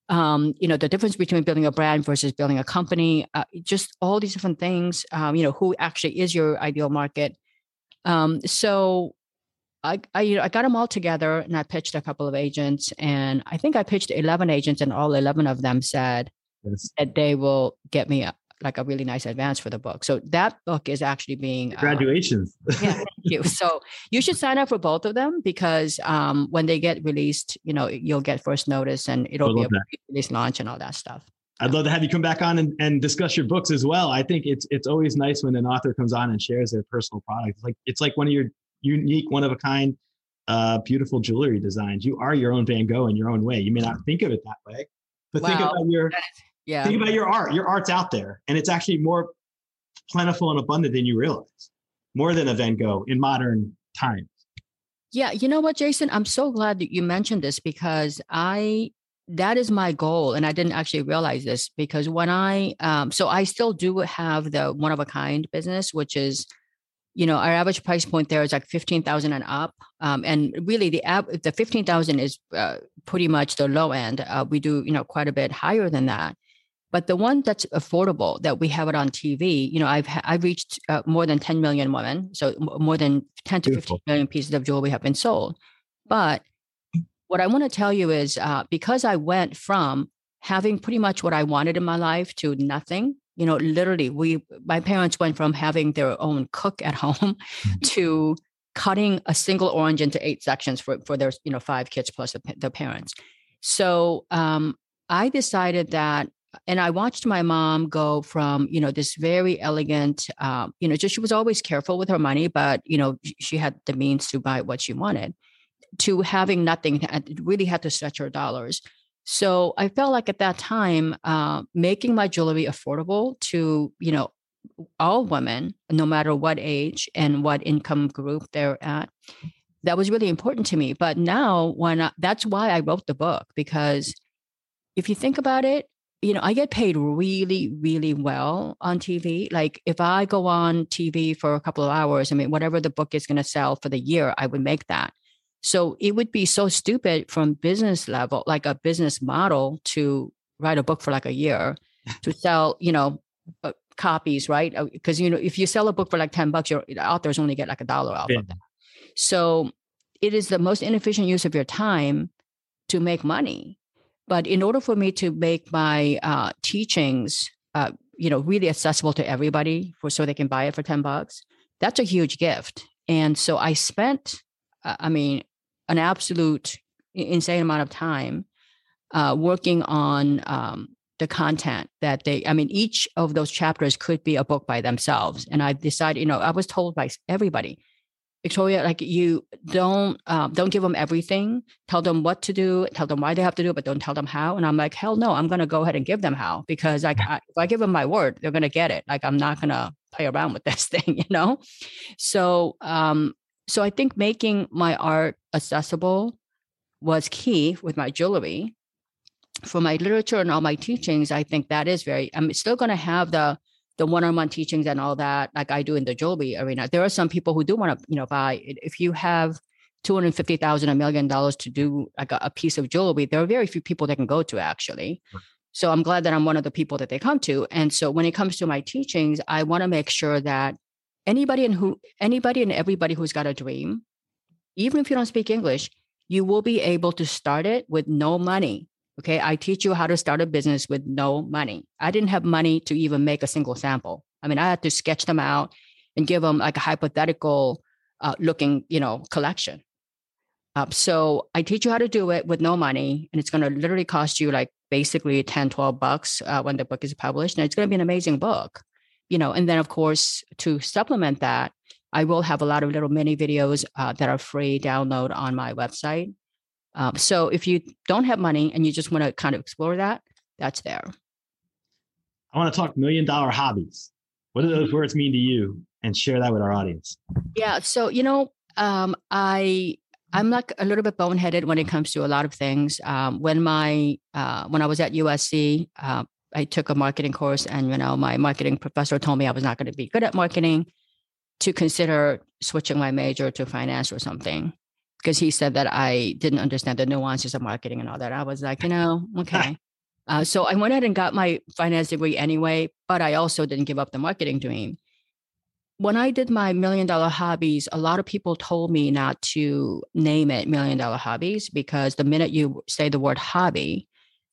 um, you know, the difference between building a brand versus building a company, uh, just all these different things, um, you know, who actually is your ideal market. Um, so I, I, you know, I got them all together and I pitched a couple of agents and I think I pitched 11 agents and all 11 of them said Yes. that they will get me a, like a really nice advance for the book. So that book is actually being uh, Graduations. yeah, thank you. So you should sign up for both of them because um, when they get released, you know, you'll get first notice and it'll be a that. release launch and all that stuff. I'd love to have you come back on and, and discuss your books as well. I think it's it's always nice when an author comes on and shares their personal product. It's like it's like one of your unique, one of a kind, uh, beautiful jewelry designs. You are your own Van Gogh in your own way. You may not think of it that way, but think about your Yeah. think about your art. Your art's out there, and it's actually more plentiful and abundant than you realize. More than a Van Gogh in modern times. Yeah, you know what, Jason? I'm so glad that you mentioned this because I that is my goal, and I didn't actually realize this because when I um, so I still do have the one of a kind business, which is you know our average price point there is like fifteen thousand and up, um, and really the app the fifteen thousand is uh, pretty much the low end. Uh, we do you know quite a bit higher than that. But the one that's affordable that we have it on TV, you know, I've I've reached uh, more than 10 million women, so more than 10 to 15 Beautiful. million pieces of jewelry have been sold. But what I want to tell you is uh, because I went from having pretty much what I wanted in my life to nothing. You know, literally, we my parents went from having their own cook at home to cutting a single orange into eight sections for for their you know five kids plus the, the parents. So um, I decided that and I watched my mom go from, you know, this very elegant, um, you know, just she was always careful with her money, but you know, she had the means to buy what she wanted, to having nothing, really had to stretch her dollars. So I felt like at that time, uh, making my jewelry affordable to, you know, all women, no matter what age and what income group they're at, that was really important to me. But now, when I, that's why I wrote the book because if you think about it, you know, I get paid really, really well on TV. Like if I go on TV for a couple of hours, I mean, whatever the book is going to sell for the year, I would make that. So it would be so stupid from business level, like a business model to write a book for like a year to sell, you know, uh, copies, right? Because, you know, if you sell a book for like 10 bucks, your authors only get like a dollar off Yeah. of that. So it is the most inefficient use of your time to make money. But in order for me to make my uh, teachings, uh, you know, really accessible to everybody, for so they can buy it for ten bucks, that's a huge gift. And so I spent, uh, I mean, an absolute insane amount of time uh, working on um, the content that they. I mean, each of those chapters could be a book by themselves. And I decided, you know, I was told by everybody, Victoria, like you don't um, don't give them everything. Tell them what to do. Tell them why they have to do it, but don't tell them how. And I'm like, hell no, I'm to go ahead and give them how because like I, if I give them my word, they're to get it. Like I'm not to play around with this thing, you know. So um, so I think making my art accessible was key with my jewelry. For my literature and all my teachings, I think that is very. I'm still to have the the one-on-one teachings and all that like i do in the jewelry arena there are some people who do want to you know buy if you have 250,000 a million dollars to do like a, a, piece of jewelry, there are very few people that can go to actually. So I'm glad that I'm one of the people that they come to. And so when it comes to my teachings, I want to make sure that anybody and who anybody and everybody who's got a dream, even if you don't speak English, you will be able to start it with no money. Okay. I teach you how to start a business with no money. I didn't have money to even make a single sample. I mean, I had to sketch them out and give them like a hypothetical uh, looking, you know, collection. Um, so I teach you how to do it with no money, and it's going to literally cost you like basically 10, 12 bucks uh, when the book is published. And it's going to be an amazing book, you know. And then, of course, to supplement that, I will have a lot of little mini videos uh, that are free download on my website. Um, so if you don't have money and you just want to kind of explore that, that's there. I want to talk million dollar hobbies. What do those mm-hmm. words mean to you? And share that with our audience. Yeah. So, you know, um, I I'm like a little bit boneheaded when it comes to a lot of things. Um, when my uh, when I was at USC, uh, I took a marketing course, and you know, my marketing professor told me I was not going to be good at marketing, to consider switching my major to finance or something, because he said that I didn't understand the nuances of marketing and all that. I was like, you know, okay. Uh, so I went ahead and got my finance degree anyway, but I also didn't give up the marketing dream when I did my million dollar hobbies, a lot of people told me not to name it million dollar hobbies because the minute you say the word hobby,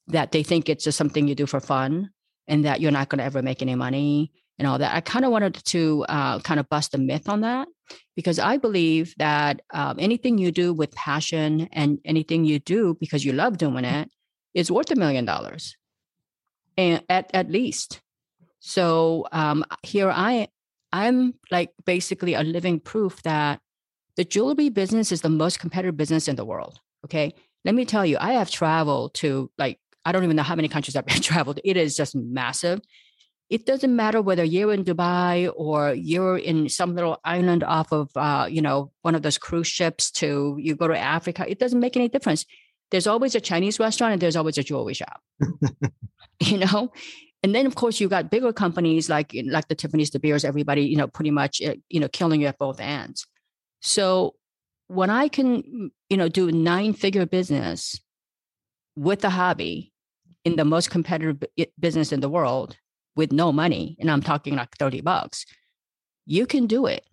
that they think it's just something you do for fun and that you're not going to ever make any money and all that. I kind of wanted to uh, kind of bust a myth on that because I believe that um, anything you do with passion and anything you do because you love doing it is worth a million dollars, and at at least. So um, here I I'm like basically a living proof that the jewelry business is the most competitive business in the world. Okay. Let me tell you, I have traveled to like, I don't even know how many countries I've traveled. It is just massive. It doesn't matter whether you're in Dubai or you're in some little island off of, uh, you know, one of those cruise ships to you go to Africa. It doesn't make any difference. There's always a Chinese restaurant and there's always a jewelry shop. you know, and then of course you got bigger companies like like the Tiffany's, De Beers, everybody, you know, pretty much eh, you know killing you at both ends. So when I can, you know, do nine figure business with a hobby in the most competitive business in the world with no money, and I'm talking like 30 bucks, you can do it.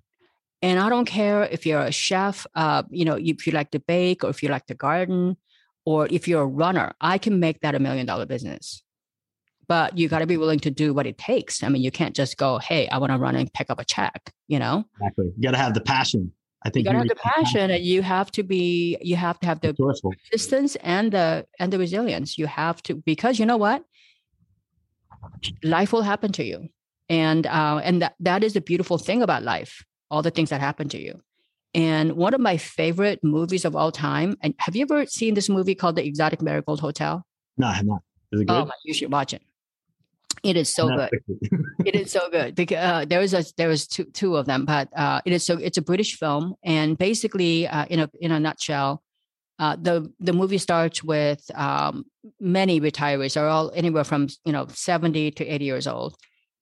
And I don't care if you're a chef, uh, you know, if you like to bake or if you like to garden or if you're a runner, I can make that a million dollar business but you got to be willing to do what it takes. I mean, you can't just go, "Hey, I want to run and pick up a check." You know, exactly. You got to have the passion. I think you got to have the passion, and you have to be, you have to have the persistence and the and the resilience. You have to because you know what, life will happen to you, and uh, and that that is the beautiful thing about life. All the things that happen to you. And one of my favorite movies of all time. And have you ever seen this movie called The Exotic Marigold Hotel? No, I have not. Is it oh, good? Oh, you should watch it. It is so good. it is so good because uh, there is a there is two two of them, but uh, it is so it's a British film, and basically, uh, in a in a nutshell, uh, the the movie starts with um, many retirees. They're all anywhere from you know seventy to eighty years old,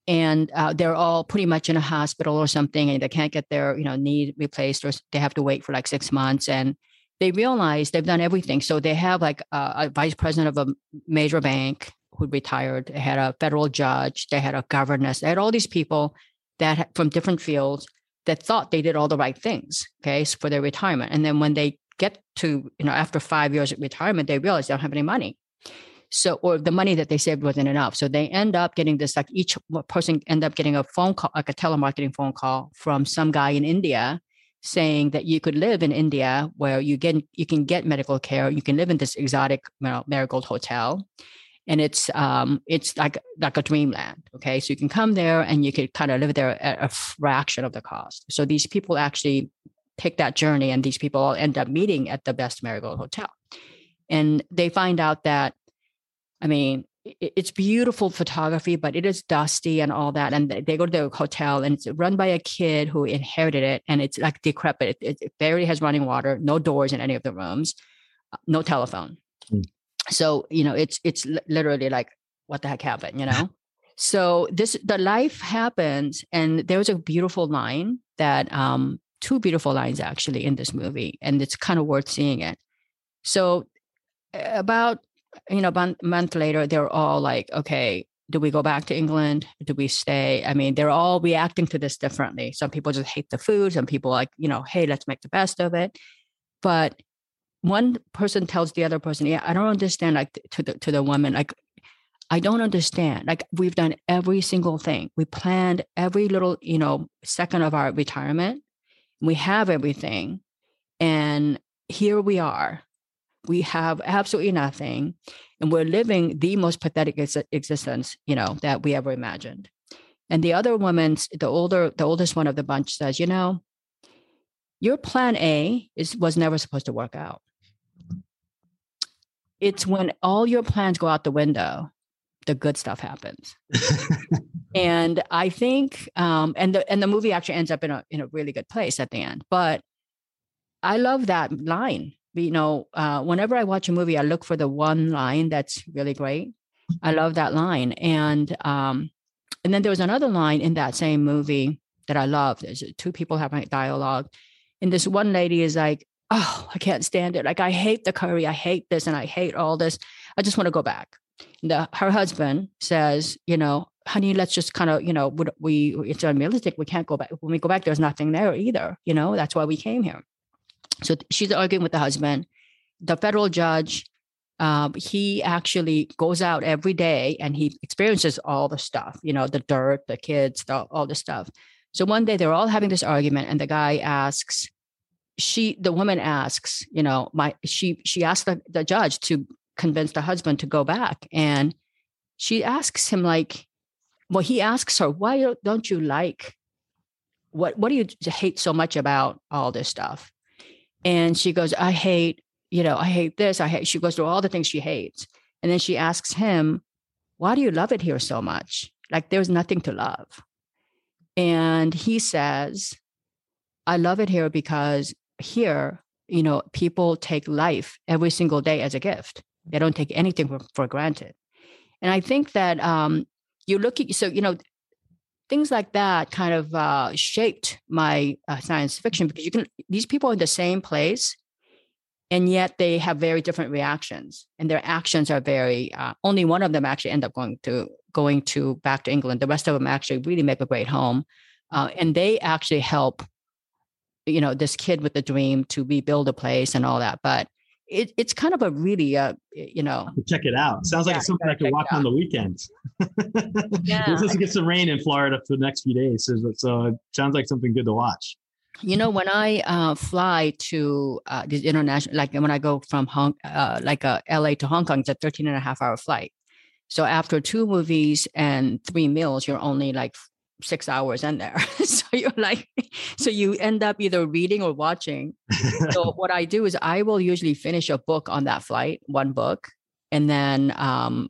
and uh, they're all pretty much in a hospital or something, and they can't get their you know knee replaced, or they have to wait for like six months, and they realize they've done everything. So they have like a, a vice president of a major bank who retired. They had a federal judge. They had a governess. They had all these people that from different fields that thought they did all the right things. Okay, for their retirement, and then when they get to you know after five years of retirement, they realize they don't have any money. So, or the money that they saved wasn't enough. So they end up getting this, like each person end up getting a phone call, like a telemarketing phone call from some guy in India saying that you could live in India where you get, you can get medical care. You can live in this exotic you know, marigold hotel and it's um it's like like a dreamland okay so you can come there and you could kind of live there at a fraction of the cost so these people actually take that journey and these people all end up meeting at the best marigold hotel and they find out that i mean it's beautiful photography, but it is dusty and all that. And they go to the hotel and it's run by a kid who inherited it. And it's like decrepit. It, it barely has running water, no doors in any of the rooms, uh, no telephone. Mm so you know it's it's literally like what the heck happened you know so this the life happens and there was a beautiful line that um two beautiful lines actually in this movie, and it's kind of worth seeing it. So about you know a month later, they're all like, okay, do we go back to England? Do we stay? I mean, they're all reacting to this differently. Some people just hate the food. Some people like, you know, hey, let's make the best of it. But one person tells the other person, yeah, I don't understand. Like to the to the woman, like I don't understand. Like we've done every single thing. We planned every little, you know, second of our retirement. We have everything. And here we are. We have absolutely nothing. And we're living the most pathetic ex- existence, you know, that we ever imagined. And the other woman, the older, the oldest one of the bunch says, you know, your plan A is was never supposed to work out. It's when all your plans go out the window the good stuff happens. and I think, um, and the and the movie actually ends up in a in a really good place at the end. But I love that line. You know, uh, whenever I watch a movie, I look for the one line that's really great. I love that line, and um, and then there was another line in that same movie that I love. There's two people having dialogue, and this one lady is like, "Oh, I can't stand it. Like I hate the curry. I hate this, and I hate all this. I just want to go back." The, her husband says, you know, honey, let's just kind of, you know, we, it's unrealistic. We can't go back. When we go back, there's nothing there either. You know, that's why we came here. So she's arguing with the husband. The federal judge, um, he actually goes out every day and he experiences all the stuff, you know, the dirt, the kids, the, all the stuff. So one day they're all having this argument, and the guy asks, she, the woman asks, you know, my, she, she asked the, the judge to convince the husband to go back. And she asks him, like, well, he asks her, why don't you like what what do you hate so much about all this stuff? And she goes, I hate, you know, I hate this. I hate she goes through all the things she hates. And then she asks him, why do you love it here so much? Like there's nothing to love. And he says, I love it here because here, you know, people take life every single day as a gift. They don't take anything for, for granted. And I think that um, you look at, so, you know, things like that kind of uh, shaped my uh, science fiction because you can, these people are in the same place and yet they have very different reactions and their actions are very uh, only one of them actually end up going to going to back to england the rest of them actually really make a great home uh, and they actually help you know this kid with the dream to rebuild a place and all that but it, it's kind of a really, uh, you know. Check it out. Sounds like yeah, something I can watch on the weekends. yeah. We're supposed to get some rain in Florida for the next few days. So, so it sounds like something good to watch. You know, when I uh, fly to uh, this international, like when I go from Hong, uh, like uh, LA to Hong Kong, it's a 13 and a half hour flight. So after two movies and three meals, you're only like six hours in there. so you're like, so you end up either reading or watching. so what I do is I will usually finish a book on that flight, one book, and then um,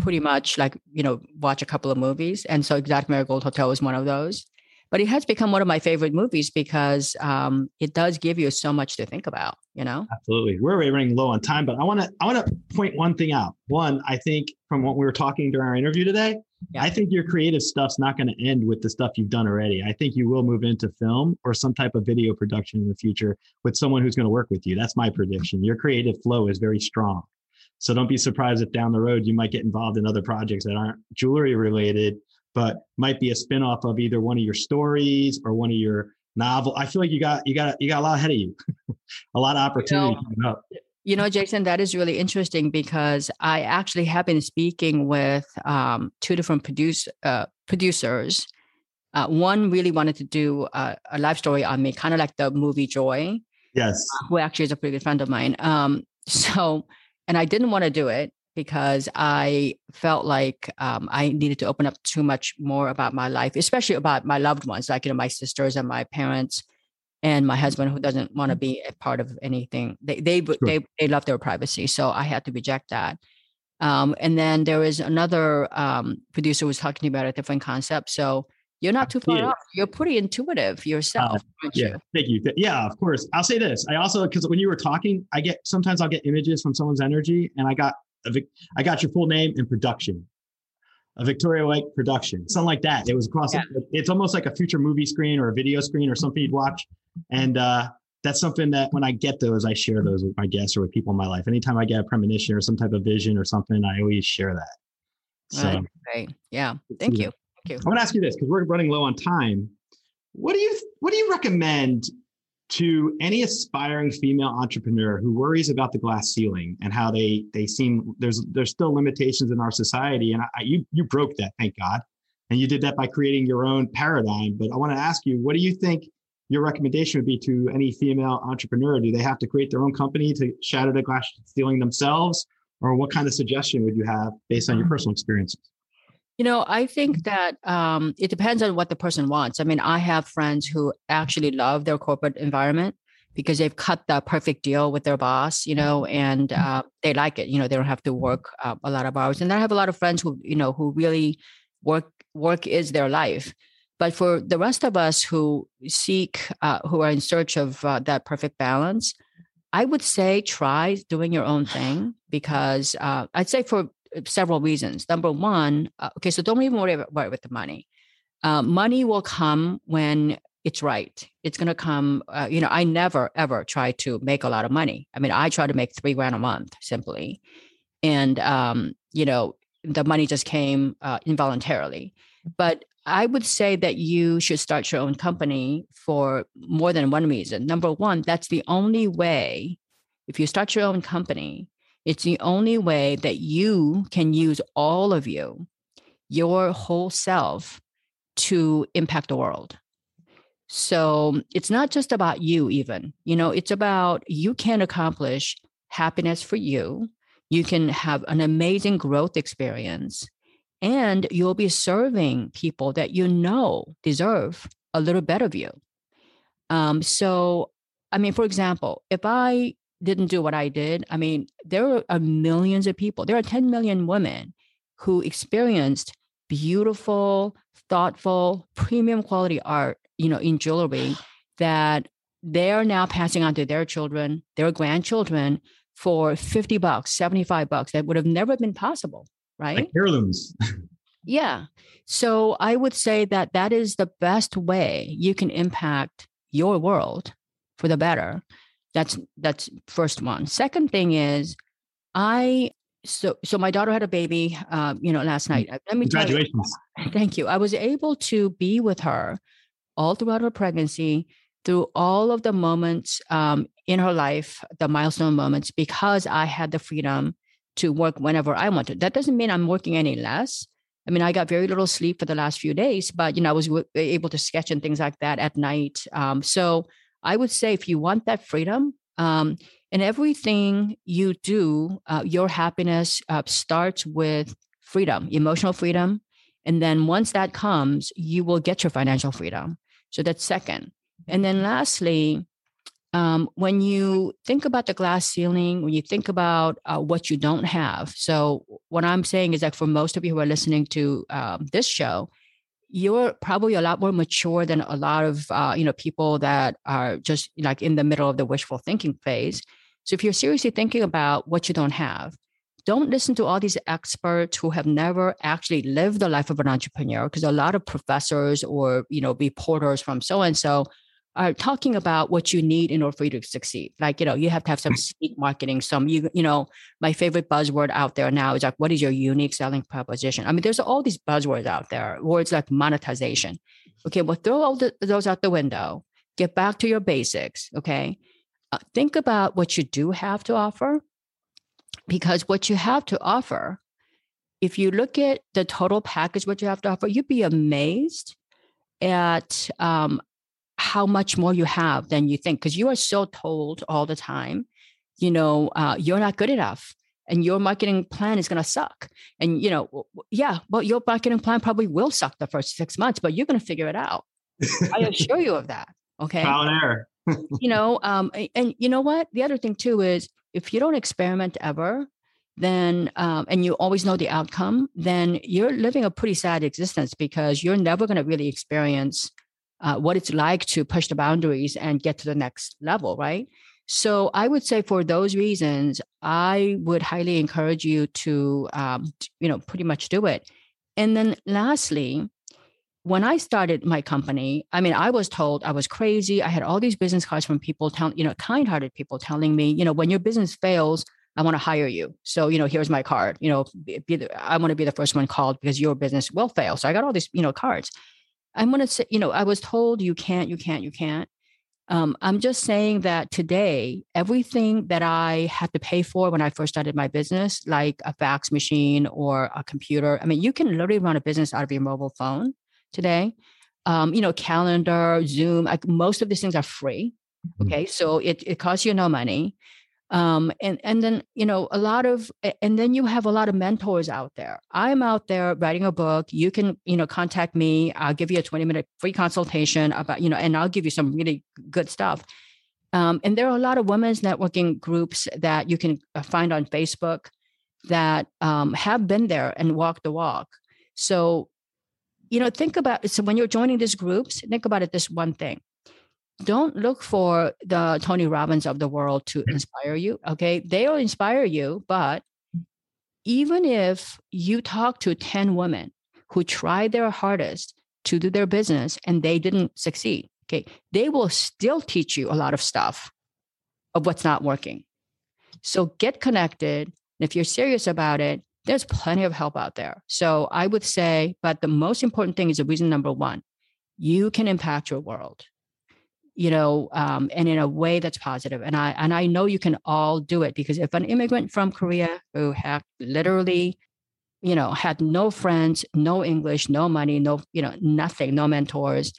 pretty much like, you know, watch a couple of movies. And so Exotic Marigold Hotel is one of those. But it has become one of my favorite movies because um, it does give you so much to think about, you know? Absolutely. We're running low on time, but I want to I want to point one thing out. One, I think from what we were talking during our interview today, yeah. I think your creative stuff's not going to end with the stuff you've done already. I think you will move into film or some type of video production in the future with someone who's going to work with you. That's my prediction. Your creative flow is very strong. So don't be surprised if down the road you might get involved in other projects that aren't jewelry related, but might be a spin-off of either one of your stories or one of your novel. I feel like you got you got you got a lot ahead of you. a lot of opportunity you know, you know, Jason, that is really interesting because I actually have been speaking with um, two different produce, uh, producers. Uh, one really wanted to do a, a live story on me, kind of like the movie Joy. Yes. Uh, who actually is a pretty good friend of mine. Um, so, and I didn't want to do it because I felt like um, I needed to open up too much more about my life, especially about my loved ones, like you know my sisters and my parents and my husband who doesn't want to be a part of anything they they sure. they, they love their privacy so i had to reject that um, and then there is another um, producer who was talking about a different concept so you're not too far off you're pretty intuitive yourself uh, yeah you? thank you yeah of course i'll say this i also because when you were talking i get sometimes i'll get images from someone's energy and i got i got your full name and production a Victoria White production, something like that. It was across. Yeah. It's almost like a future movie screen or a video screen or something you'd watch, and uh, that's something that when I get those, I share those with my guests or with people in my life. Anytime I get a premonition or some type of vision or something, I always share that. So, right. Yeah. Thank you. Thank you. I want to ask you this because we're running low on time. What do you What do you recommend to any aspiring female entrepreneur who worries about the glass ceiling and how they they seem there's there's still limitations in our society. And I, you you broke that thank god. And you did that by creating your own paradigm. But i want to ask you what do you think your recommendation would be to any female entrepreneur? Do they have to create their own company to shatter the glass ceiling themselves? Or what kind of suggestion would you have based on your hmm. personal experiences you know, I think that um, it depends on what the person wants. I mean, I have friends who actually love their corporate environment because they've cut the perfect deal with their boss, you know, and mm-hmm. uh, they like it. You know, they don't have to work uh, a lot of hours. And I have a lot of friends who, you know, who really work work is their life. But for the rest of us who seek, uh, who are in search of uh, that perfect balance, I would say try doing your own thing because uh, I'd say for several reasons. Number one, uh, okay, so don't even worry about, worry with the money. Uh, money will come when it's right. It's going to come. Uh, you know, I never ever try to make a lot of money. I mean, I try to make three grand a month simply, and um, you know, the money just came uh, involuntarily. But I would say that you should start your own company for more than one reason. Number one, that's the only way. If you start your own company, it's the only way that you can use all of you, your whole self, to impact the world. So it's not just about you, even. You know, it's about you can accomplish happiness for you. You can have an amazing growth experience, and you'll be serving people that you know deserve a little bit of you. Um, so, I mean, for example, if I didn't do what I did, I mean, there are uh, millions of people. There are 10 million women who experienced beautiful, thoughtful, premium quality art, you know, in jewelry that they are now passing on to their children, their grandchildren for 50 bucks, 75 bucks. That would have never been possible, right? Like heirlooms. yeah. So I would say that that is the best way you can impact your world for the better that's that's first one. Second thing is, I so so my daughter had a baby, uh, you know, last night. Let me Congratulations. You, thank you. I was able to be with her all throughout her pregnancy, through all of the moments um, in her life, the milestone moments, because I had the freedom to work whenever I wanted. That doesn't mean I'm working any less. I mean, I got very little sleep for the last few days, but you know, I was w- able to sketch and things like that at night. Um, so I would say if you want that freedom, um, and everything you do, uh, your happiness uh, starts with freedom, emotional freedom. And then once that comes, you will get your financial freedom. So that's second. And then lastly, um, when you think about the glass ceiling, when you think about uh, what you don't have. So, what I'm saying is that for most of you who are listening to um, this show, you're probably a lot more mature than a lot of uh, you know people that are just like in the middle of the wishful thinking phase. So if you're seriously thinking about what you don't have don't listen to all these experts who have never actually lived the life of an entrepreneur because a lot of professors or you know reporters from so and so are talking about what you need in order for you to succeed. Like, you know, you have to have some speak marketing, some you, you know, my favorite buzzword out there now is like, what is your unique selling proposition? I mean, there's all these buzzwords out there, words like monetization. Okay, well, throw all the, those out the window, get back to your basics. Okay. Uh, think about what you do have to offer because what you have to offer, if you look at the total package, what you have to offer, you'd be amazed at um, how much more you have than you think because you are so told all the time you know uh, you're not good enough and your marketing plan is going to suck and you know yeah well your marketing plan probably will suck the first six months but you're going to figure it out. I assure you of that okay? Trial and error. You know um, and you know what? The other thing too is if you don't experiment ever then um, and you always know the outcome then you're living a pretty sad existence because you're never going to really experience uh, what it's like to push the boundaries and get to the next level, right? So I would say for those reasons, I would highly encourage you to, um, you know, pretty much do it. and then lastly, when I started my company, I mean, I was told I was crazy. I had all these business cards from people telling, you know, kind-hearted people telling me, you know, when your business fails, I want to hire you. So, you know, here's my card. You know, the, I want to be the first one called because your business will fail. So I got all these, you know, cards. I'm going to say, you know, I was told you can't, you can't, you can't. Um, I'm just saying that today, everything that I had to pay for when I first started my business, like a fax machine or a computer, I mean, you can literally run a business out of your mobile phone today. Um, you know, calendar, Zoom, like most of these things are free. Mm-hmm. Okay. So it, it costs you no money um, and and then you know a lot of and then you have a lot of mentors out there. I'm out there writing a book. You can you know contact me. I'll give you a 20 minute free consultation about you know and i'll give you some really good stuff. Um, and there are a lot of women's networking groups that you can uh, find on facebook that um, have been there and walked the walk. So you know think about so when you're joining these groups think about it this one thing don't look for the Tony Robbins of the world to mm. inspire you. Okay. They'll inspire you, but even if you talk to 10 women who tried their hardest to do their business and they didn't succeed, okay, they will still teach you a lot of stuff of what's not working. So get connected. And if you're serious about it, there's plenty of help out there. So I would say, but the most important thing is the reason number one, you can impact your world you know, um, and in a way that's positive. And I and I know you can all do it because if an immigrant from Korea who had literally, you know, had no friends, no English, no money, no, you know, nothing, no mentors,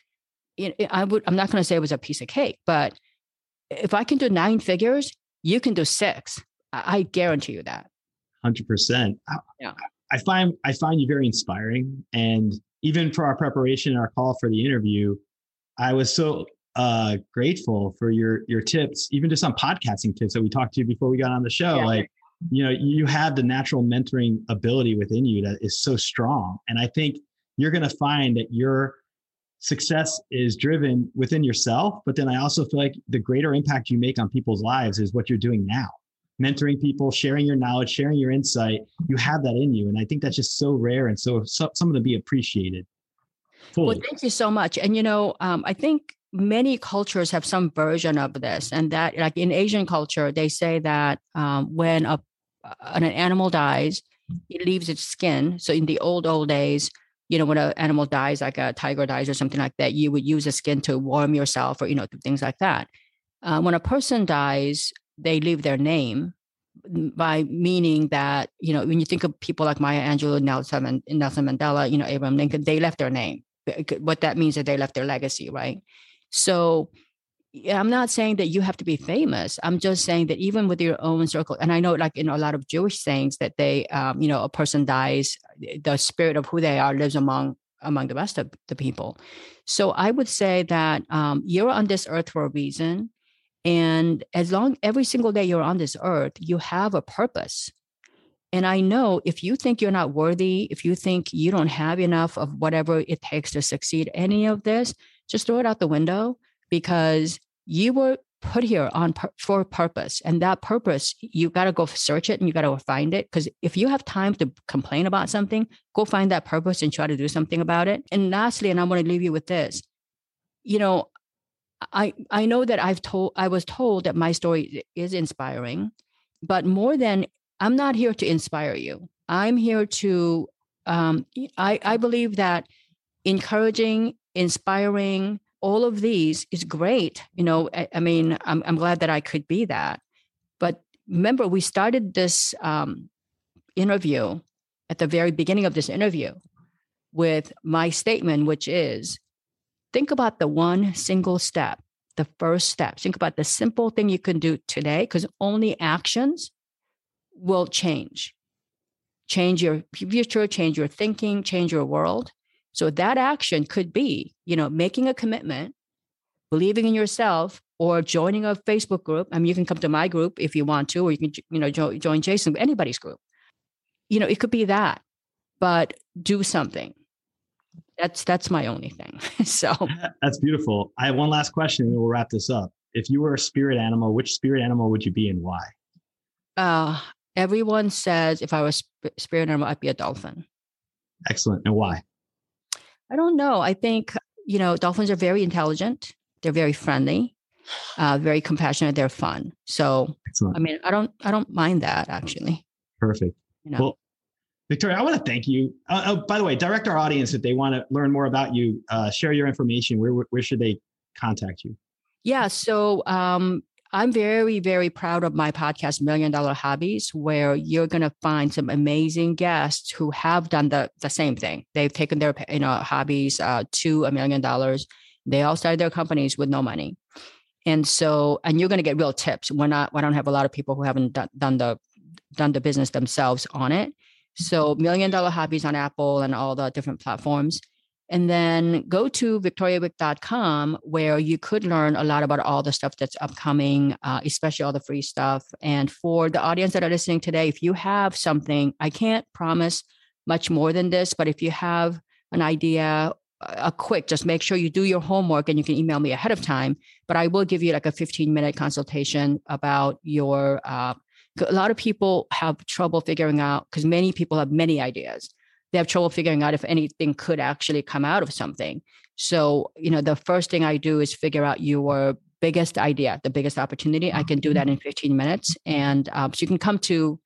I would I'm not going to say it was a piece of cake, but if I can do nine figures, you can do six. I guarantee you that. Hundred percent. Yeah. I find I find you very inspiring, and even for our preparation, our call for the interview, I was so uh, grateful for your your tips, even just on podcasting tips that we talked to you before we got on the show. Yeah. Like, you know, you have the natural mentoring ability within you that is so strong, and I think you're going to find that your success is driven within yourself. But then I also feel like the greater impact you make on people's lives is what you're doing now. Mentoring people, sharing your knowledge, sharing your insight, you have that in you. And I think that's just so rare and so, so something to be appreciated. Fully. Well, thank you so much. And you know, um, I think many cultures have some version of this and that like in asian culture they say that um, when a, an animal dies it leaves its skin. So in the old old days you know when an animal dies like a tiger dies or something like that you would use the skin to warm yourself or you know things like that. Uh, when a person dies they leave their name by meaning that you know when you think of people like maya angelou nelson, nelson mandela you know abraham lincoln they left their name. What that means is they left their legacy right so I'm not saying that you have to be famous. I'm just saying that even with your own circle, and I know like in a lot of Jewish sayings that they, um, you know, a person dies, the spirit of who they are lives among among the rest of the people. So I would say that um, you're on this earth for a reason, and as long every single day you're on this earth, you have a purpose. And I know if you think you're not worthy, if you think you don't have enough of whatever it takes to succeed any of this, just throw it out the window because you were put here on for purpose and that purpose you got to go search it and you got to find it because if you have time to complain about something go find that purpose and try to do something about it. And lastly and i want to leave you with this you know i i know that i've told i was told that my story is inspiring but more than i'm not here to inspire you. I'm here to um, I, I believe that encouraging inspiring, all of these is great. You know, I, I mean, I'm, I'm glad that I could be that. But remember, we started this um, interview at the very beginning of this interview with my statement, which is think about the one single step, the first step. Think about the simple thing you can do today, because only actions will change. Change your future, change your thinking, change your world. So that action could be, you know, making a commitment, believing in yourself, or joining a Facebook group. I mean, you can come to my group if you want to, or you can, you know, jo- join Jason, anybody's group. You know, it could be that, but do something. That's that's my only thing. so that's beautiful. I have one last question, and we'll wrap this up. If you were a spirit animal, which spirit animal would you be, and why? Uh, everyone says if I was spirit animal, I'd be a dolphin Excellent. And why? I don't know. I think, you know, dolphins are very intelligent. They're very friendly, uh, very compassionate. They're fun. So, Excellent. I mean, I don't, I don't mind that actually. Perfect. You know? Well, Victoria, I want to thank you. Uh, oh, by the way, direct our audience if they want to learn more about you, uh, share your information. Where, where should they contact you? Yeah. So um, I'm very, very proud of my podcast, Million Dollar Hobbies, where you're going to find some amazing guests who have done the, the same thing. They've taken their you know hobbies uh, to a million dollars. They all started their companies with no money. And so, and you're going to get real tips. We're not, I don't have a lot of people who haven't done, done the, done the business themselves on it. So million dollar hobbies on Apple and all the different platforms. And then go to victoriawieck.com where you could learn a lot about all the stuff that's upcoming, uh, especially all the free stuff. And for the audience that are listening today, if you have something, I can't promise much more than this, but if you have an idea, a quick, just make sure you do your homework and you can email me ahead of time. But I will give you like a 15 minute consultation about your. Uh, a lot of people have trouble figuring out because many people have many ideas they have trouble figuring out if anything could actually come out of something. So, you know, the first thing I do is figure out your biggest idea, the biggest opportunity. I can do that mm-hmm. in 15 minutes. And um, so you can come to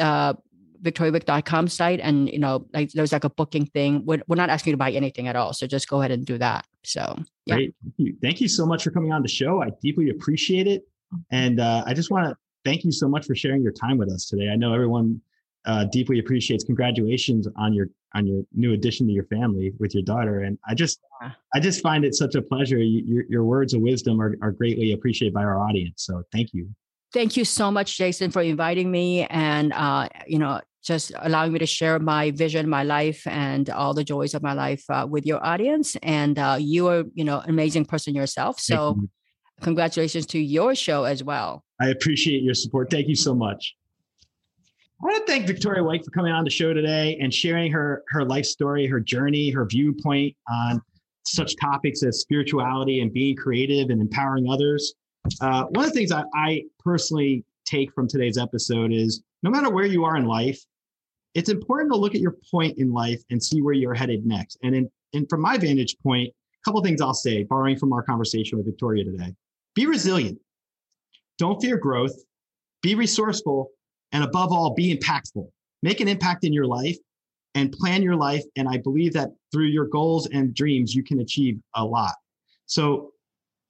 uh, victoriawieck.com site and, you know, like there's like a booking thing. We're, we're not asking you to buy anything at all. So just go ahead and do that. So, yeah. Great. Thank you. Thank you so much for coming on the show. I deeply appreciate it. And uh, I just want to thank you so much for sharing your time with us today. I know everyone uh, deeply appreciates. Congratulations on your on your new addition to your family with your daughter. And I just I just find it such a pleasure. Your your words of wisdom are, are greatly appreciated by our audience. So thank you. Thank you so much, Jason, for inviting me and uh, you know just allowing me to share my vision, my life, and all the joys of my life uh, with your audience. And uh, you are, you know, an amazing person yourself. So, you. congratulations to your show as well. I appreciate your support. Thank you so much. I want to thank Victoria White for coming on the show today and sharing her her life story, her journey, her viewpoint on such topics as spirituality and being creative and empowering others. Uh, one of the things I, I personally take from today's episode is no matter where you are in life, it's important to look at your point in life and see where you're headed next. And in, and from my vantage point, a couple things I'll say, borrowing from our conversation with Victoria today: be resilient, don't fear growth, be resourceful, and above all, be impactful. Make an impact in your life and plan your life. And I believe that through your goals and dreams, you can achieve a lot. So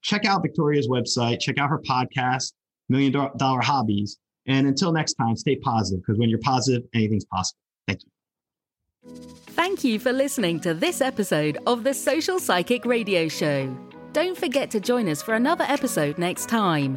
check out Victoria's website, check out her podcast, Million Dollar Hobbies. And until next time, stay positive because when you're positive, anything's possible. Thank you. Thank you for listening to this episode of the Social Psychic Radio Show. Don't forget to join us for another episode next time.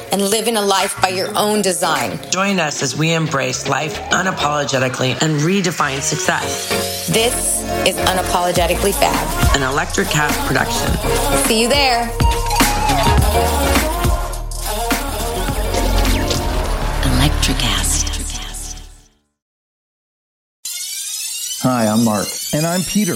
and living a life by your own design. Join us as we embrace life unapologetically and redefine success. This is Unapologetically Fab, an Electric Cast production. See you there. Electricast. Hi, I'm Mark. And I'm Peter.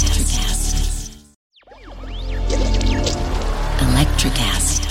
Electric acid.